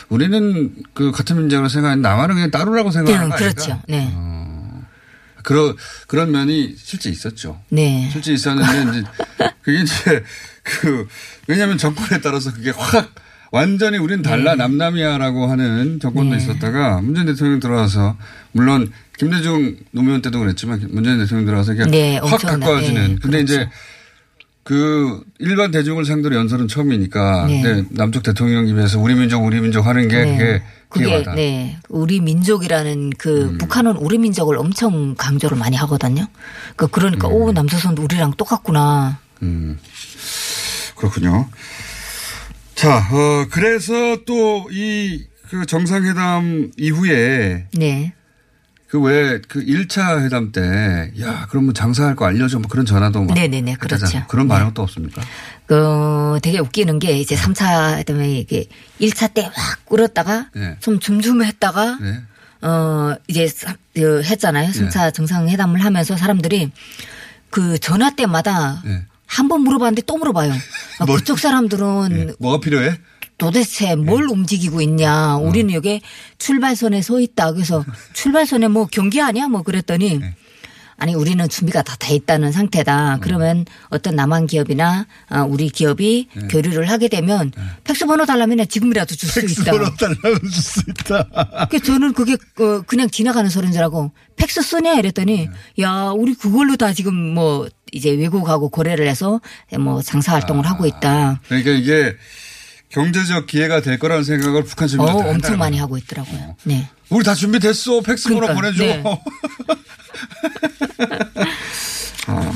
S3: 우리는 그 같은 민족으로 생각하는데 남한은 그냥 따로라고 생각하는 거
S5: 네? 그렇죠. 네.
S3: 그런 그런 면이 실제 있었죠.
S5: 네.
S3: 실제 있었는데 이제 그게 이제 그 왜냐하면 정권에 따라서 그게 확 완전히 우리는 달라 남남이야라고 하는 정권도
S5: 네.
S3: 있었다가 문재인 대통령 들어와서 물론 김대중 노무현 때도 그랬지만 문재인 대통령 들어와서 이게
S5: 네,
S3: 확
S5: 엄청나-
S3: 가까워지는.
S5: 네,
S3: 근데 이제 그 일반 대중을 상대로 연설은 처음이니까
S5: 네.
S3: 네, 남쪽 대통령 입에서 우리 민족 우리 민족 하는 게
S5: 네.
S3: 그게
S5: 그게
S3: 기회다.
S5: 네 우리 민족이라는 그
S3: 음.
S5: 북한은 우리 민족을 엄청 강조를 많이 하거든요. 그 그러니까
S3: 음.
S5: 오 남조선도 우리랑 똑같구나.
S3: 그렇군요. 자, 어, 그래서 또 이 그 정상회담 이후에
S5: 네.
S3: 그왜그 1차 회담 때 야, 그러면 장사할 거 알려줘 뭐 그런 전화도 막
S5: 네네네. 그렇죠.
S3: 그런
S5: 네.
S3: 반응은 또 없습니까?
S5: 그 되게 웃기는 게 이제 3차 때문에 이게 1차 때 확 꿇었다가
S3: 네.
S5: 좀 줌줌했다가
S3: 네.
S5: 어 이제 삼- 그 했잖아요. 3차 정상회담을 하면서 사람들이 그 전화 때마다
S3: 네.
S5: 한번 물어봤는데 또 물어봐요. 아,
S3: 뭘-
S5: 그쪽 사람들은
S3: 네. 뭐가 필요해?
S5: 도대체 뭘 움직이고 있냐. 우리는 여기 출발선에 서 있다. 그래서 출발선에 뭐 경기 아니야? 뭐 그랬더니 아니 우리는 준비가 다 돼 있다는 상태다. 그러면 어떤 남한 기업이나 아, 우리 기업이 교류를 하게 되면 팩스 번호 달라면 지금이라도 줄 수 있다.
S2: 번호 달라면 줄 수 있다.
S5: 그 저는 그게 어, 그냥 지나가는 소리인 줄 알고 팩스 쓰냐 이랬더니 야 우리 그걸로 다 지금 뭐 이제 외국하고 거래를 해서 뭐 장사 활동을 하고 있다.
S3: 그러니까 이게 경제적 기회가 될 거라는 생각을 북한
S5: 어
S3: 주민한테
S5: 엄청 많이. 하고 있더라고요. 네.
S3: 우리 다 준비됐어. 팩스 번호
S5: 그러니까,
S3: 보내줘.
S5: 네.
S3: 어.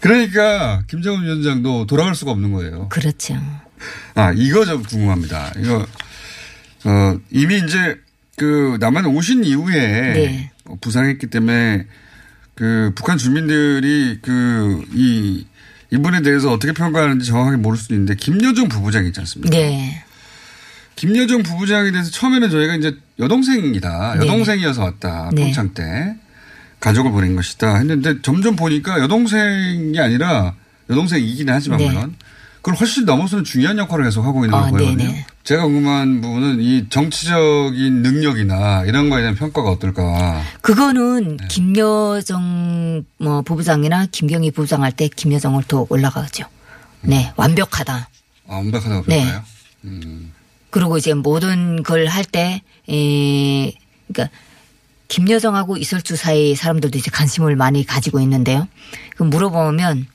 S3: 그러니까 김정은 위원장도 돌아갈 수가 없는 거예요.
S5: 그렇죠.
S3: 아, 이거 좀 궁금합니다. 이거, 어, 이미 이제 그 남한 오신 이후에
S5: 네.
S3: 부상했기 때문에 그 북한 주민들이 그이 이분에 대해서 어떻게 평가하는지 정확하게 모를 수도 있는데 김여정 부부장 있지 않습니까?
S5: 네.
S3: 김여정 부부장에 대해서 처음에는 저희가 이제 여동생이다.
S5: 네.
S3: 여동생이어서 왔다.
S5: 네.
S3: 평창 때. 가족을 보낸 것이다. 했는데 점점 보니까 여동생이 아니라 여동생이긴 하지만
S5: 네.
S3: 물론 그걸 훨씬 넘어서는 중요한 역할을 계속 하고 있는 걸
S5: 아,
S3: 보이거든요.
S5: 네네.
S3: 제가 궁금한 부분은 이 정치적인 능력이나 이런 거에 대한 평가가 어떨까.
S5: 그거는
S3: 네.
S5: 김여정 뭐 부부장이나 김경희 부부장 할 때 김여정을 더 올라가죠. 네. 완벽하다.
S3: 아, 완벽하다고
S5: 네.
S3: 평가요?
S5: 그리고 이제 모든 걸 할 때, 에, 그러니까 김여정하고 이설주 사이 사람들도 이제 관심을 많이 가지고 있는데요. 그 물어보면,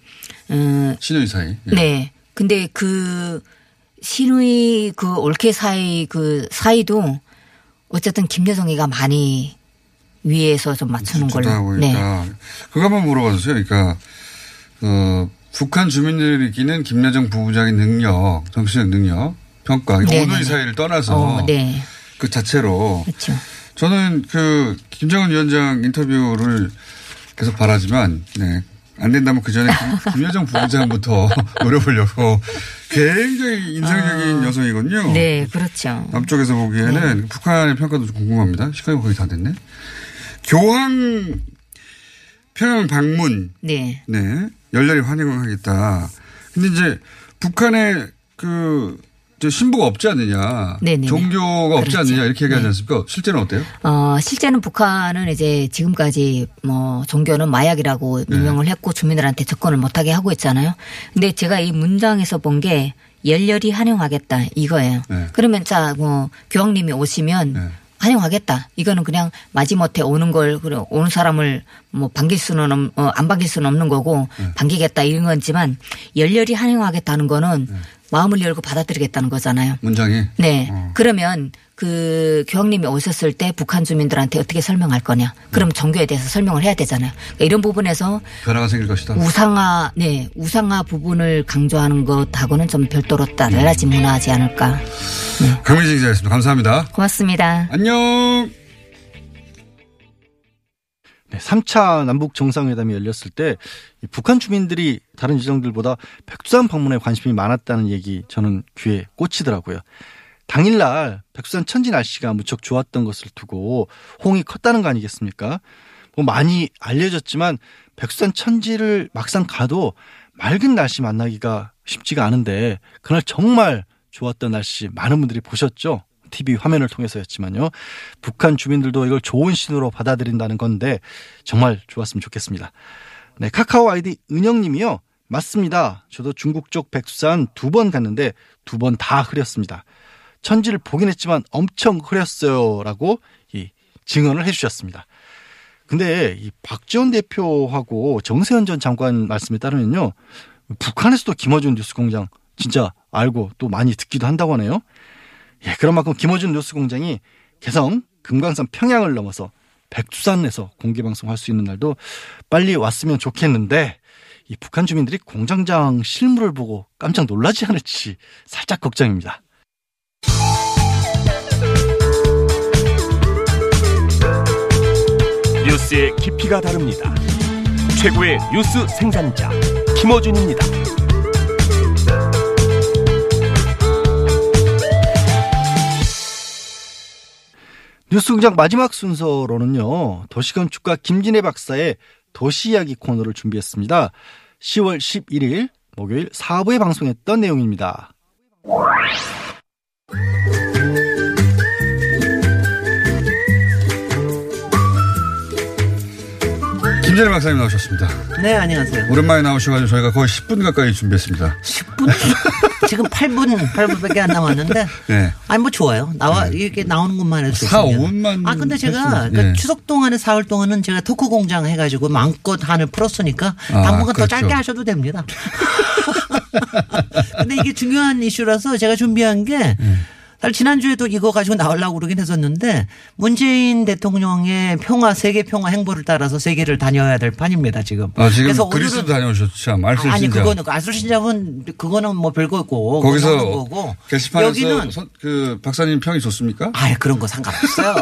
S5: 어,
S3: 신우이 사이. 예.
S5: 네. 근데 그 신우이 그 올케 사이 그 사이도 어쨌든 김여정이가 많이 위에서 좀 맞추는 걸로. 네.
S3: 그거 한번 물어봐 주세요. 그러니까 어, 북한 주민들이 느끼는 김여정 부부장의 능력, 정치적 능력, 평가, 이
S5: 네네네.
S3: 모두의 사이를 떠나서
S5: 어, 네.
S3: 그 자체로
S5: 그렇죠.
S3: 저는 그 김정은 위원장 인터뷰를 계속 바라지만 네. 안 된다면 그 전에 김, 김여정 부부장부터 노려보려고 굉장히 인상적인 여성이거든요.
S5: 아. 네, 그렇죠.
S3: 남쪽에서 보기에는 북한의 평가도 좀 궁금합니다. 시간이 거의 다 됐네. 교황 평양 방문,
S5: 네.
S3: 네, 열렬히 환영을 하겠다. 근데 이제 북한에 그, 저 신부가 없지 않느냐.
S5: 네네네.
S3: 종교가 없지
S5: 그렇죠.
S3: 않느냐. 이렇게 얘기하지
S5: 네.
S3: 않습니까? 실제는 어때요?
S5: 어, 실제는 북한은 이제 지금까지 뭐 종교는 마약이라고
S3: 네.
S5: 유명을 했고 주민들한테 접근을 못하게 하고 있잖아요. 근데 제가 이 문장에서 본 게 열렬히 환영하겠다 이거예요.
S3: 네.
S5: 그러면 자, 뭐 교황님이 오시면
S3: 네.
S5: 환영하겠다. 이거는 그냥 마지못해 오는 걸 그래 오는 사람을 뭐 반길 수는 없, 어, 안 반길 수는 없는 거고
S3: 네.
S5: 반기겠다 이런 거지만 열렬히 환영하겠다는 거는
S3: 네.
S5: 마음을 열고 받아들이겠다는 거잖아요.
S3: 문장이.
S5: 네.
S3: 어.
S5: 그러면 그 교황님이 오셨을 때 북한 주민들한테 어떻게 설명할 거냐. 그럼 종교에 대해서 설명을 해야 되잖아요. 그러니까 이런 부분에서
S3: 변화가 생길 것이다.
S5: 우상화, 네. 우상화 부분을 강조하는 것하고는 좀 별도로 달라진 문화하지 않을까.
S3: 강민진 기자였습니다. 감사합니다.
S5: 고맙습니다.
S3: 안녕.
S2: 네, 3차 남북 정상회담이 열렸을 때이 북한 주민들이 다른 지정들보다 백두산 방문에 관심이 많았다는 얘기 저는 귀에 꽂히더라고요. 당일날 백두산 천지 날씨가 무척 좋았던 것을 두고 호응이 컸다는 거 아니겠습니까? 뭐 많이 알려졌지만 백두산 천지를 막상 가도 맑은 날씨 만나기가 쉽지가 않은데 그날 정말 좋았던 날씨 많은 분들이 보셨죠? TV 화면을 통해서였지만요. 북한 주민들도 이걸 좋은 신호로 받아들인다는 건데 정말 좋았으면 좋겠습니다. 네, 카카오 아이디 은영님이요. 맞습니다. 저도 중국 쪽 백두산 두 번 갔는데 두 번 다 흐렸습니다. 천지를 보긴 했지만 엄청 흐렸어요라고 이 증언을 해주셨습니다. 근데 이 박지원 대표하고 정세현 전 장관 말씀에 따르면요, 북한에서도 김어준 뉴스공장 진짜 알고 또 많이 듣기도 한다고 하네요. 예, 그런 만큼 김어준 뉴스 공장이 개성 금강산 평양을 넘어서 백두산에서 공개 방송할 수 있는 날도 빨리 왔으면 좋겠는데 이 북한 주민들이 공장장 실물을 보고 깜짝 놀라지 않을지 살짝 걱정입니다.
S6: 뉴스의 깊이가 다릅니다. 최고의 뉴스 생산자 김어준입니다.
S2: 뉴스공장 마지막 순서로는요 도시건축가 김진애 박사의 도시 이야기 코너를 준비했습니다. 10월 11일 목요일 4부에 방송했던 내용입니다.
S3: 김재래 박사님 나오셨습니다.
S7: 네, 안녕하세요.
S3: 오랜만에 나오셔가지고 저희가 거의 10분 가까이 준비했습니다.
S7: 10분? 지금 8분, 8분밖에 안 남았는데.
S3: 네.
S7: 아니, 뭐 좋아요. 나와, 이렇게 나오는 것만 해도
S3: 4,
S7: 좋습니다.
S3: 5분만.
S7: 아, 근데 제가
S3: 했으면,
S7: 그러니까
S3: 예.
S7: 추석 동안에 사흘 동안은 제가 토크 공장 해가지고 마음껏 한을 풀었으니까
S3: 아,
S7: 당분간 더
S3: 그렇죠.
S7: 짧게 하셔도 됩니다. 근데 이게 중요한 이슈라서 제가 준비한 게
S3: 예.
S7: 지난주에도 이거 가지고 나오려고 그러긴 했었는데 문재인 대통령의 평화 세계 평화 행보를 따라서 세계를 다녀야 될 판입니다 지금.
S3: 아, 지금
S7: 그래서
S3: 그리스도
S7: 오늘은-
S3: 다녀오셨죠. 참. 알쓸
S7: 아니. 그거는 알쓸 신잡은 그거는 뭐 별거고
S3: 거기서
S7: 거고
S3: 게시판에서
S7: 여기는
S3: 선- 그 박사님 평이 좋습니까?
S7: 아예 그런 거 상관없어요.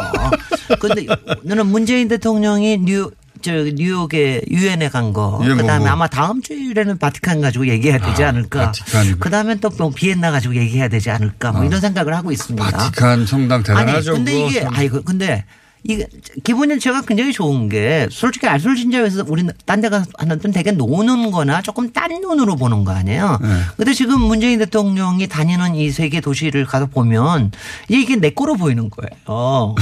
S7: 근데 저는 문재인 대통령이 뉴 저 뉴욕에 유엔에 간 거, 그다음에. 아마 다음 주일에는 바티칸 가지고 얘기해야 되지
S3: 아,
S7: 않을까. 그다음에 또 뭐 비엔나 가지고 얘기해야 되지 않을까. 뭐 이런 생각을 하고 있습니다.
S3: 바티칸 성당
S7: 아니
S3: 대단하죠.
S7: 근데
S3: 그거
S7: 이게
S3: 참.
S7: 아이고 근데 이게 기본적으로 제가 굉장히 좋은 게 솔직히 알술신자에서 우리 딴 데 가서 하는 건 되게 노는 거나 조금 딴 눈으로 보는 거 아니에요.
S3: 네.
S7: 근데 지금 문재인 대통령이 다니는 이 세계 도시를 가서 보면 이게 내 거로 보이는 거예요.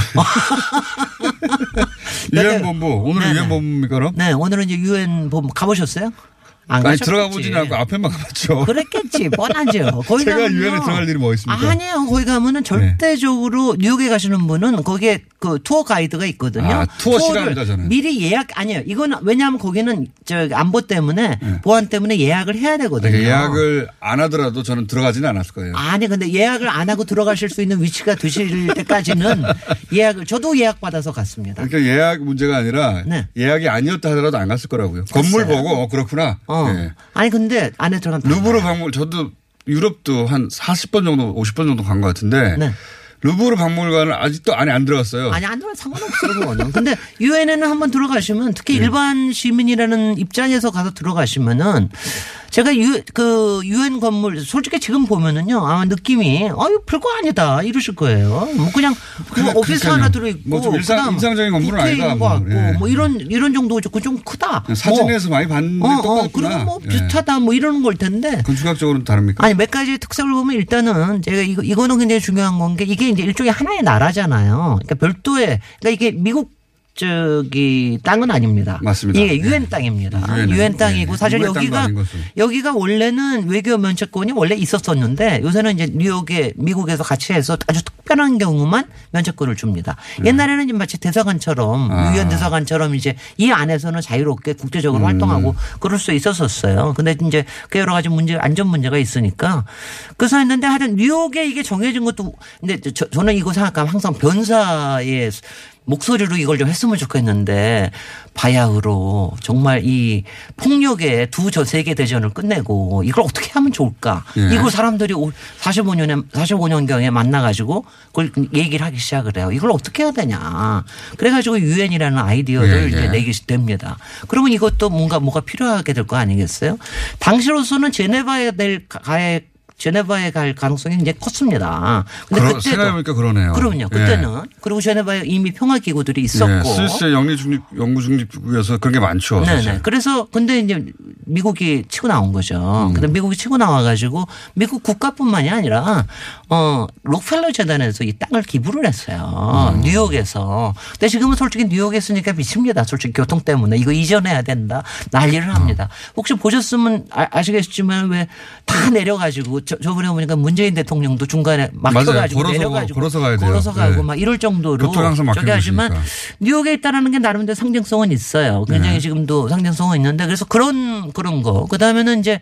S3: 유엔 본부. 오늘은
S7: 네네.
S3: 유엔 본부입니까, 그럼?
S7: 네, 오늘은 이제 유엔 본부 가보셨어요? 안
S3: 아니,
S7: 가셨겠지.
S3: 들어가 보진 않고 앞에만 가봤죠.
S7: 그랬겠지 뻔하죠. 거기
S3: 제가. 유엔에 들어갈 일이 뭐 있습니까? 네.
S7: 아니에요. 거기 가면은 절대적으로 뉴욕에 가시는 분은 거기에 그 투어 가이드가 있거든요.
S3: 아, 투어 싫어합니다, 저는.
S7: 미리 예약 아니에요. 이거는 왜냐하면 거기는 저 안보 때문에 보안 때문에 예약을 해야 되거든요.
S3: 네. 예약을 안 하더라도 저는 들어가지는 않았을 거예요.
S7: 아니 근데 예약을 안 하고 들어가실 수 있는 위치가 되실 때까지는 예약을 저도 예약 받아서 갔습니다.
S3: 그러니까 예약 문제가 아니라
S7: 네.
S3: 예약이 아니었다 하더라도 안 갔을 거라고요. 건물 보고 어, 그렇구나.
S7: 어.
S3: 예.
S7: 아니 근데 안에 들어가면
S3: 루브르 박물 저도 유럽도 한 40번 정도 50번 정도 간 것 같은데
S7: 네.
S3: 루브르 박물관을 아직도 안에 안 들어갔어요.
S7: 아니 안 들어도 상관없어요 그거는. 근데 유엔에는 한번 들어가시면 특히
S3: 네.
S7: 일반 시민이라는 입장에서 가서 들어가시면은 제가 유 그 유엔 건물 솔직히 지금 보면은요 아 느낌이 아유 별거 아니다 이러실 거예요. 뭐 그냥
S3: 그래,
S7: 뭐 오피스
S3: 그러니까요.
S7: 하나 들어 있고
S3: 뭐좀 일상- 일상적인 건물은 아니다,
S7: 것
S3: 뭐.
S7: 같고
S3: 예.
S7: 뭐 이런 이런 정도죠. 그좀 크다.
S3: 사진에서 많이 봤는데
S7: 어, 어,
S3: 똑같구나.
S7: 그리고 뭐
S3: 예.
S7: 비슷하다 뭐 이러는 걸 텐데
S3: 건축학적으로는 다릅니까?
S7: 아니 몇 가지 특색을 보면 일단은 제가 이거 이거는 굉장히 중요한 건 게 이게 이제 일종의 하나의 나라잖아요. 그러니까 별도의 그러니까 이게 미국 저기 땅은 아닙니다.
S3: 맞습니다.
S7: 이게 유엔
S3: 네.
S7: 땅입니다.
S3: 유엔은,
S7: 유엔 땅이고
S3: 예.
S7: 사실 여기가. 여기가 원래는 외교 면책권이 원래 있었었는데 요새는 이제 뉴욕에 미국에서 같이 해서 아주 특별한 경우만 면책권을 줍니다. 옛날에는 이제 마치 대사관처럼
S3: 네. 아.
S7: 유엔 대사관처럼 이제 이 안에서는 자유롭게 국제적으로
S3: 음.
S7: 활동하고 그럴 수 있었었어요. 근데 이제 그 여러 가지 문제 안전 문제가 있으니까 그래서 했는데 하여튼 뉴욕에 이게 정해진 것도 근데 저, 저는 이거 생각하면 항상 변사의 목소리로 이걸 좀 했으면 좋겠는데 바야흐로 정말 이 폭력의 두저 세계 대전을 끝내고 이걸 어떻게 하면 좋을까?
S3: 예.
S7: 이걸 사람들이 45년에 45년 경에 만나 가지고 그걸 얘기를 하기 시작을 해요. 이걸 어떻게 해야 되냐? 그래 가지고 유엔이라는 아이디어를
S3: 예, 예.
S7: 이제 내게 됩니다. 그러면 이것도 뭔가 뭐가 필요하게 될 거 아니겠어요? 당시로서는 제네바에 될 가에 제네바에 갈 가능성이 굉장히 컸습니다. 근데
S3: 그러, 생각해보니까 그러네요.
S7: 그럼요. 그때는 그리고 제네바에 이미 평화 기구들이 있었고
S3: 예. 스위스의 영리 중립 연구 중립국에서 그런 게 많죠.
S7: 네네. 그래서 근데 이제 미국이 치고 나온 거죠.
S3: 음.
S7: 근데 미국이 치고 나와 가지고 미국 국가뿐만이 아니라 어 록펠러 재단에서 이 땅을 기부를 했어요.
S3: 음.
S7: 뉴욕에서. 근데 지금은 솔직히 뉴욕에 있으니까 미칩니다. 솔직히 교통 때문에 이거 이전해야 된다 난리를 합니다. 혹시 보셨으면 아, 아시겠지만 왜 다 내려가지고 저, 저번에 보니까 문재인 대통령도 중간에. 막혀가지고
S3: 걸어서
S7: 내려가지고
S3: 걸어서 가야 돼요.
S7: 걸어서 가고
S3: 네.
S7: 막 이럴 정도로 저기 하지만. 뉴욕에 있다라는 게 나름대로 상징성은 있어요. 굉장히
S3: 네.
S7: 지금도 상징성은 있는데 그래서 그런 그런 거. 그 다음에는 이제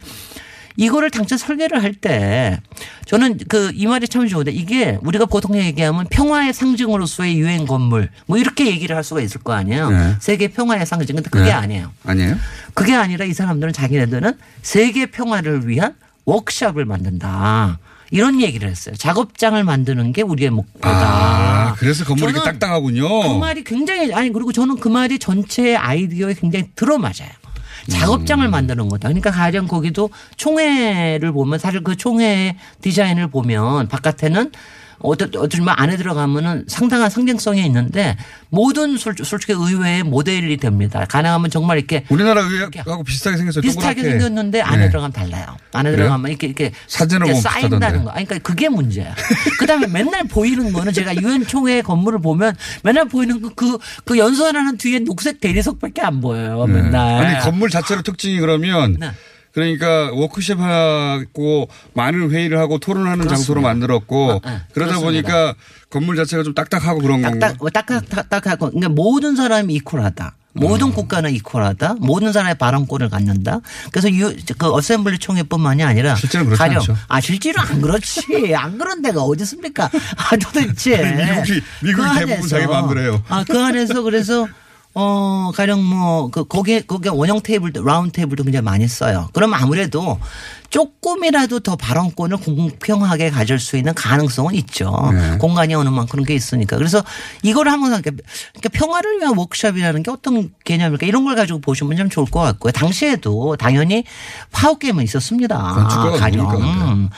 S7: 이거를 당초 설계를 할 때 저는 그 이 말이 참 좋은데 이게 우리가 보통 얘기하면 평화의 상징으로서의 유엔 건물 뭐 이렇게 얘기를 할 수가 있을 거 아니에요.
S3: 네.
S7: 세계 평화의 상징. 근데 그게
S3: 네.
S7: 아니에요.
S3: 아니에요?
S7: 그게 아니라 이 사람들은 자기네들은 세계 평화를 위한 워크샵을 만든다. 이런 얘기를 했어요. 작업장을 만드는 게 우리의 목표다.
S3: 아, 그래서 건물이 딱딱하군요.
S7: 그 말이 굉장히 아니 그리고 저는 그 말이 전체 아이디어에 굉장히 들어맞아요. 작업장을
S3: 음.
S7: 만드는 거다. 그러니까 가령 거기도 총회를 보면 사실 그 총회 디자인을 보면 바깥에는 어떤 어쩌면 안에 들어가면은 상당한 상징성이 있는데 모든 솔- 솔직히 의회의 모델이 됩니다. 가능하면 정말 이렇게
S3: 우리나라 의회하고 비슷하게 생겼어요.
S7: 비슷하게
S3: 동그랗게.
S7: 생겼는데 안에
S3: 네.
S7: 들어가면 달라요. 안에
S3: 그래요?
S7: 들어가면 이렇게 이렇게
S3: 사진으로
S7: 이렇게 쌓인다는
S3: 비슷하던데.
S7: 거. 아니, 그러니까 그게 문제야. 그다음에 맨날 보이는 거는 제가 유엔 총회 건물을 보면 맨날 보이는 그그그 연설하는 뒤에 녹색 대리석밖에 안 보여요.
S3: 네.
S7: 맨날.
S3: 아니 건물 자체로 특징이 그러면
S7: 네.
S3: 그러니까 워크숍 하고 많은 회의를 하고 토론하는 장소로 만들었고
S7: 아, 네.
S3: 그러다
S7: 그렇습니다.
S3: 보니까 건물 자체가 좀 딱딱하고 그런 건가?
S7: 딱딱 뭐 그러니까 모든 사람이 이퀄하다. 모든 국가는 이퀄하다. 모든 사람의 발언권을 갖는다. 그래서 유, 그 assembly 총회뿐만이 아니라
S3: 실제는 그렇지
S7: 가령
S3: 않죠.
S7: 아 실제로 안 그렇지. 안 그런 데가 어디 있습니까? 아 도대체
S3: 미국이- 미국이
S7: 그
S3: 대부분 자기 마음대로 해요.
S7: 아그 안에서 그래서 어 가령 뭐 그 거기에 거기에 원형 테이블도 round table도 굉장히 많이 써요. 그럼 아무래도 조금이라도 더 발언권을 공평하게 가질 수 있는 가능성은 있죠.
S3: 네.
S7: 공간이 어느 만큼 그런 게 있으니까. 그래서 이걸 한번 그러니까 평화를 위한 워크숍이라는 게 어떤 개념일까 이런 걸 가지고 보시면 참 좋을 것 같고요. 당시에도 당연히 파워게임은 있었습니다.
S3: 건축가가
S7: 가령
S3: 누굽니까, 근데?
S7: 음.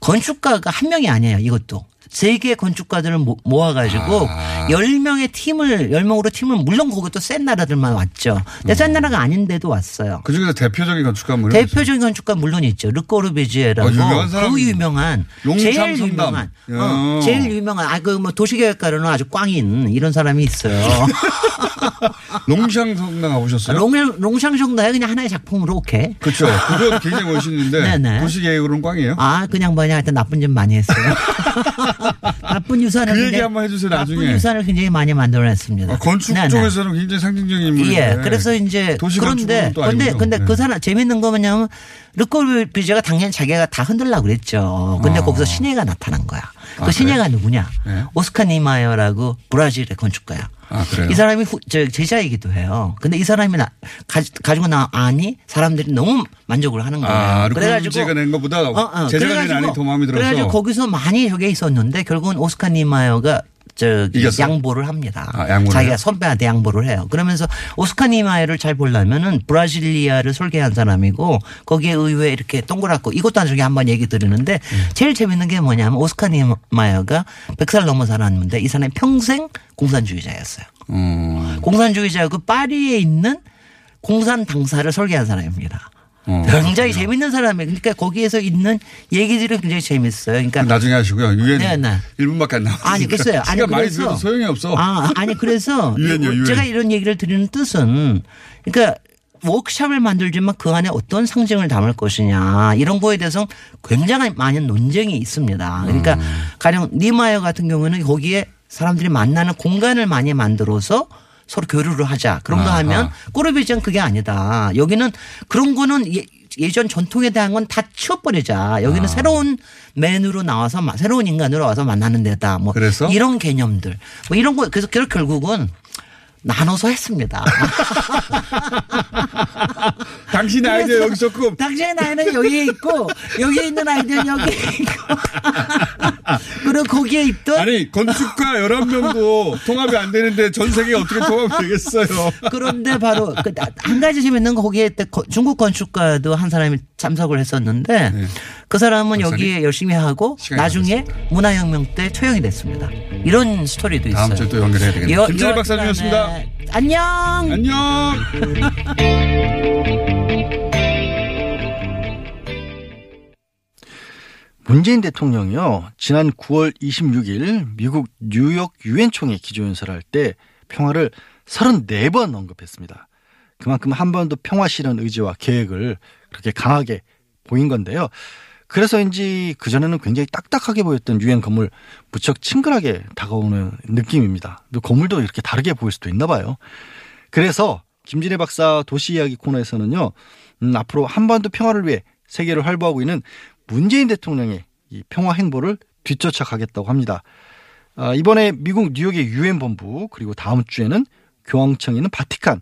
S7: 건축가가 한 명이 아니에요. 이것도. 세 개의 건축가들을 모- 모아가지고
S3: 아.
S7: 열 명의 팀을 열 명으로 팀을 물론 거기도 센 나라들만 왔죠. 근데 센 나라가 아닌데도 왔어요.
S3: 그 중에서 대표적인 건축가물
S7: 대표적인 건축가 물론 있죠. 르꼬르비지에라고
S3: 어, 유명한 사람.
S7: 그 유명한
S3: 롱샹
S7: 제일. 유명한
S3: 야.
S7: 어, 제일 유명한 아 그 뭐 도시계획가로는 아주 꽝인 이런 사람이 있어요.
S3: 롱샹 성당 가보셨어요?
S7: 롱 롱샹성당에 그냥 하나의 작품으로 오케이.
S3: 그렇죠. 그건 굉장히 멋있는데
S7: 네네.
S3: 도시계획으로는 꽝이에요.
S7: 아 그냥 뭐냐 하여튼 나쁜 짓 많이 했어요. 나쁜 유산을
S3: 그 얘기
S7: 굉장히-
S3: 한번 해주세요, 나중에.
S7: 나쁜 유산을 굉장히 많이 만들어냈습니다.
S3: 아, 건축
S7: 네네.
S3: 쪽에서는 굉장히 상징적인 인물인데.
S7: 예, 그래서 이제 그런데 근데. 근데
S3: 네.
S7: 그 사람 재밌는 거 뭐냐면 르꼬르비지에가 당연히 자기가 다 흔들라 그랬죠. 근데
S3: 어.
S7: 거기서 신예가 나타난 거야. 그
S3: 아,
S7: 신예가 누구냐?
S3: 네.
S7: 오스카 니마이어라고 브라질의 건축가야.
S3: 아, 그래요?
S7: 이 사람이 후, 저 제자이기도 해요. 근데 이 사람이 나, 가, 가지고 나 아니 사람들이 너무 만족을 하는 거예요.
S3: 아, 르꼬르비지에가 낸 것보다 제자가 낸
S7: 그래가지고-
S3: 안이 더 마음에 들어서.
S7: 그래가지고 거기서 많이 저게 있었는데 결국은 오스카 니마이어가 저
S3: 이겼어요?
S7: 양보를 합니다.
S3: 아, 양보를
S7: 자기가
S3: 해요?
S7: 선배한테 양보를 해요. 그러면서 오스카 니마이어를 잘 보려면은 브라질리아를 설계한 사람이고 거기에 의회 이렇게 동그랗고 이것도 나중에 한번 얘기 드리는데
S3: 음.
S7: 제일 재밌는 게 뭐냐면 오스카 니마이어가 100살 넘어 살았는데 이 사람이 평생 공산주의자였어요.
S3: 어.
S7: 공산주의자고 파리에 있는 공산 당사를 설계한 사람입니다.
S3: 어,
S7: 굉장히 재밌는 사람이에요. 그러니까 거기에서 있는 얘기들이 굉장히 재밌어요. 그러니까
S3: 나중에 하시고요. 유엔
S7: 네, 네.
S3: 1분밖에 안 남았어요.
S7: 아니 글쎄요. 아니 그래서
S3: 소용이 없어.
S7: 아 아니 그래서
S3: 유엔이요, 유엔.
S7: 제가 이런 얘기를 드리는 뜻은 그러니까 워크샵을 만들지만 그 안에 어떤 상징을 담을 것이냐 이런 거에 대해서 굉장히 많은 논쟁이 있습니다. 그러니까
S3: 음.
S7: 가령 니마이어 같은 경우는 거기에 사람들이 만나는 공간을 많이 만들어서 서로 교류를 하자. 그런 거. 하면 꼬르비전 그게 아니다. 여기는 그런 거는 예, 예전 전통에 대한 건 다 치워버리자.
S3: 아.
S7: 여기는 새로운 맨으로 나와서 마- 새로운 인간으로 와서 만나는 데다. 뭐
S3: 그래서?
S7: 이런 개념들. 뭐 이런 거 그래서 결- 결국은 나눠서 했습니다.
S3: 당신의 아이디어 여기 있었고
S7: 당신의 나이는 여기에 있고 여기에 있는 아이들은 여기에 있고 그리고 거기에 있던
S3: 아니 건축가 11명도 통합이 안 되는데 전 세계가 어떻게 통합이 되겠어요.
S7: 그런데 바로 그한 가지 재밌는 거 거기에 중국 건축가도 한 사람이 참석을 했었는데 그 사람은
S3: 네.
S7: 여기에 열심히 하고 나중에 문화혁명 때 처형이 됐습니다. 이런 스토리도 있어요.
S3: 다음 주에 또 연결해야 되겠네요.
S7: 여-
S3: 박사님이었습니다.
S7: 네. 안녕.
S3: 안녕.
S2: 문재인 대통령이요 지난 9월 26일 미국 뉴욕 유엔 총회 기조연설을 할때 평화를 34번 언급했습니다. 그만큼 한 번도 평화 실현 의지와 계획을 그렇게 강하게 보인 건데요. 그래서인지 그전에는 굉장히 딱딱하게 보였던 유엔 건물 무척 친근하게 다가오는 느낌입니다. 또 건물도 이렇게 다르게 보일 수도 있나 봐요. 그래서 김진애 박사 도시 이야기 코너에서는요. 음, 앞으로 한반도 평화를 위해 세계를 활보하고 있는 문재인 대통령의 이 평화 행보를 뒤쫓아 가겠다고 합니다. 아, 이번에 미국 뉴욕의 유엔 본부 그리고 다음 주에는 교황청에 있는 바티칸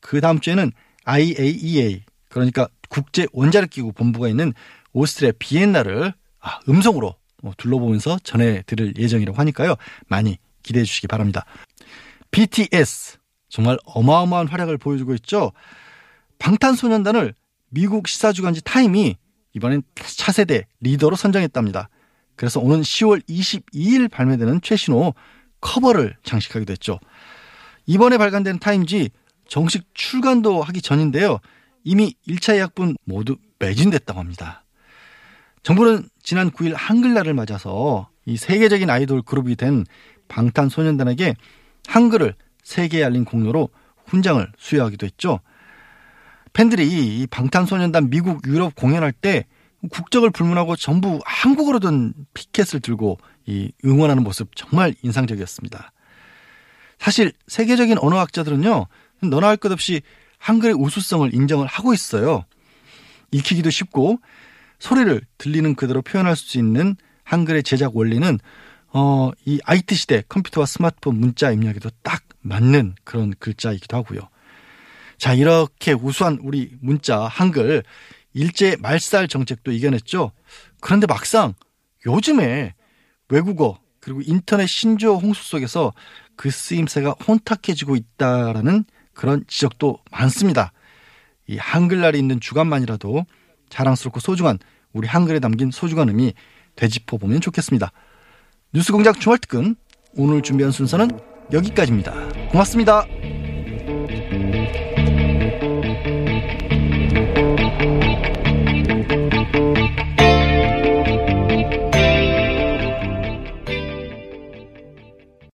S2: 그 다음 주에는 IAEA 그러니까 국제 원자력 기구 본부가 있는 오스트리아 비엔나를 아, 음성으로 어, 둘러보면서 전해드릴 예정이라고 하니까요. 많이 기대해 주시기 바랍니다. BTS 정말 어마어마한 활약을 보여주고 있죠. 방탄소년단을 미국 시사주간지 타임이 이번엔 차세대 리더로 선정했답니다. 그래서 오는 10월 22일 발매되는 최신호 커버를 장식하기도 했죠. 이번에 발간된 타임지 정식 출간도 하기 전인데요. 이미 1차 예약분 모두 매진됐다고 합니다. 정부는 지난 9일 한글날을 맞아서 이 세계적인 아이돌 그룹이 된 방탄소년단에게 한글을 세계에 알린 공로로 훈장을 수여하기도 했죠. 팬들이 이 방탄소년단 미국 유럽 공연할 때 국적을 불문하고 전부 한국어로 된 피켓을 들고 이 응원하는 모습 정말 인상적이었습니다. 사실 세계적인 언어학자들은요, 너나 할 것 없이 한글의 우수성을 인정을 하고 있어요. 익히기도 쉽고 소리를 들리는 그대로 표현할 수 있는 한글의 제작 원리는 어, 이 IT 시대 컴퓨터와 스마트폰 문자 입력에도 딱 맞는 그런 글자이기도 하고요. 자, 이렇게 우수한 우리 문자 한글 일제 말살 정책도 이겨냈죠. 그런데 막상 요즘에 외국어 그리고 인터넷 신조어 홍수 속에서 그 쓰임새가 혼탁해지고 있다라는 그런 지적도 많습니다. 이 한글날이 있는 주간만이라도 자랑스럽고 소중한 우리 한글에 담긴 소중한 의미 되짚어 보면 좋겠습니다. 뉴스공작 주말특근 오늘 준비한 순서는 여기까지입니다. 고맙습니다.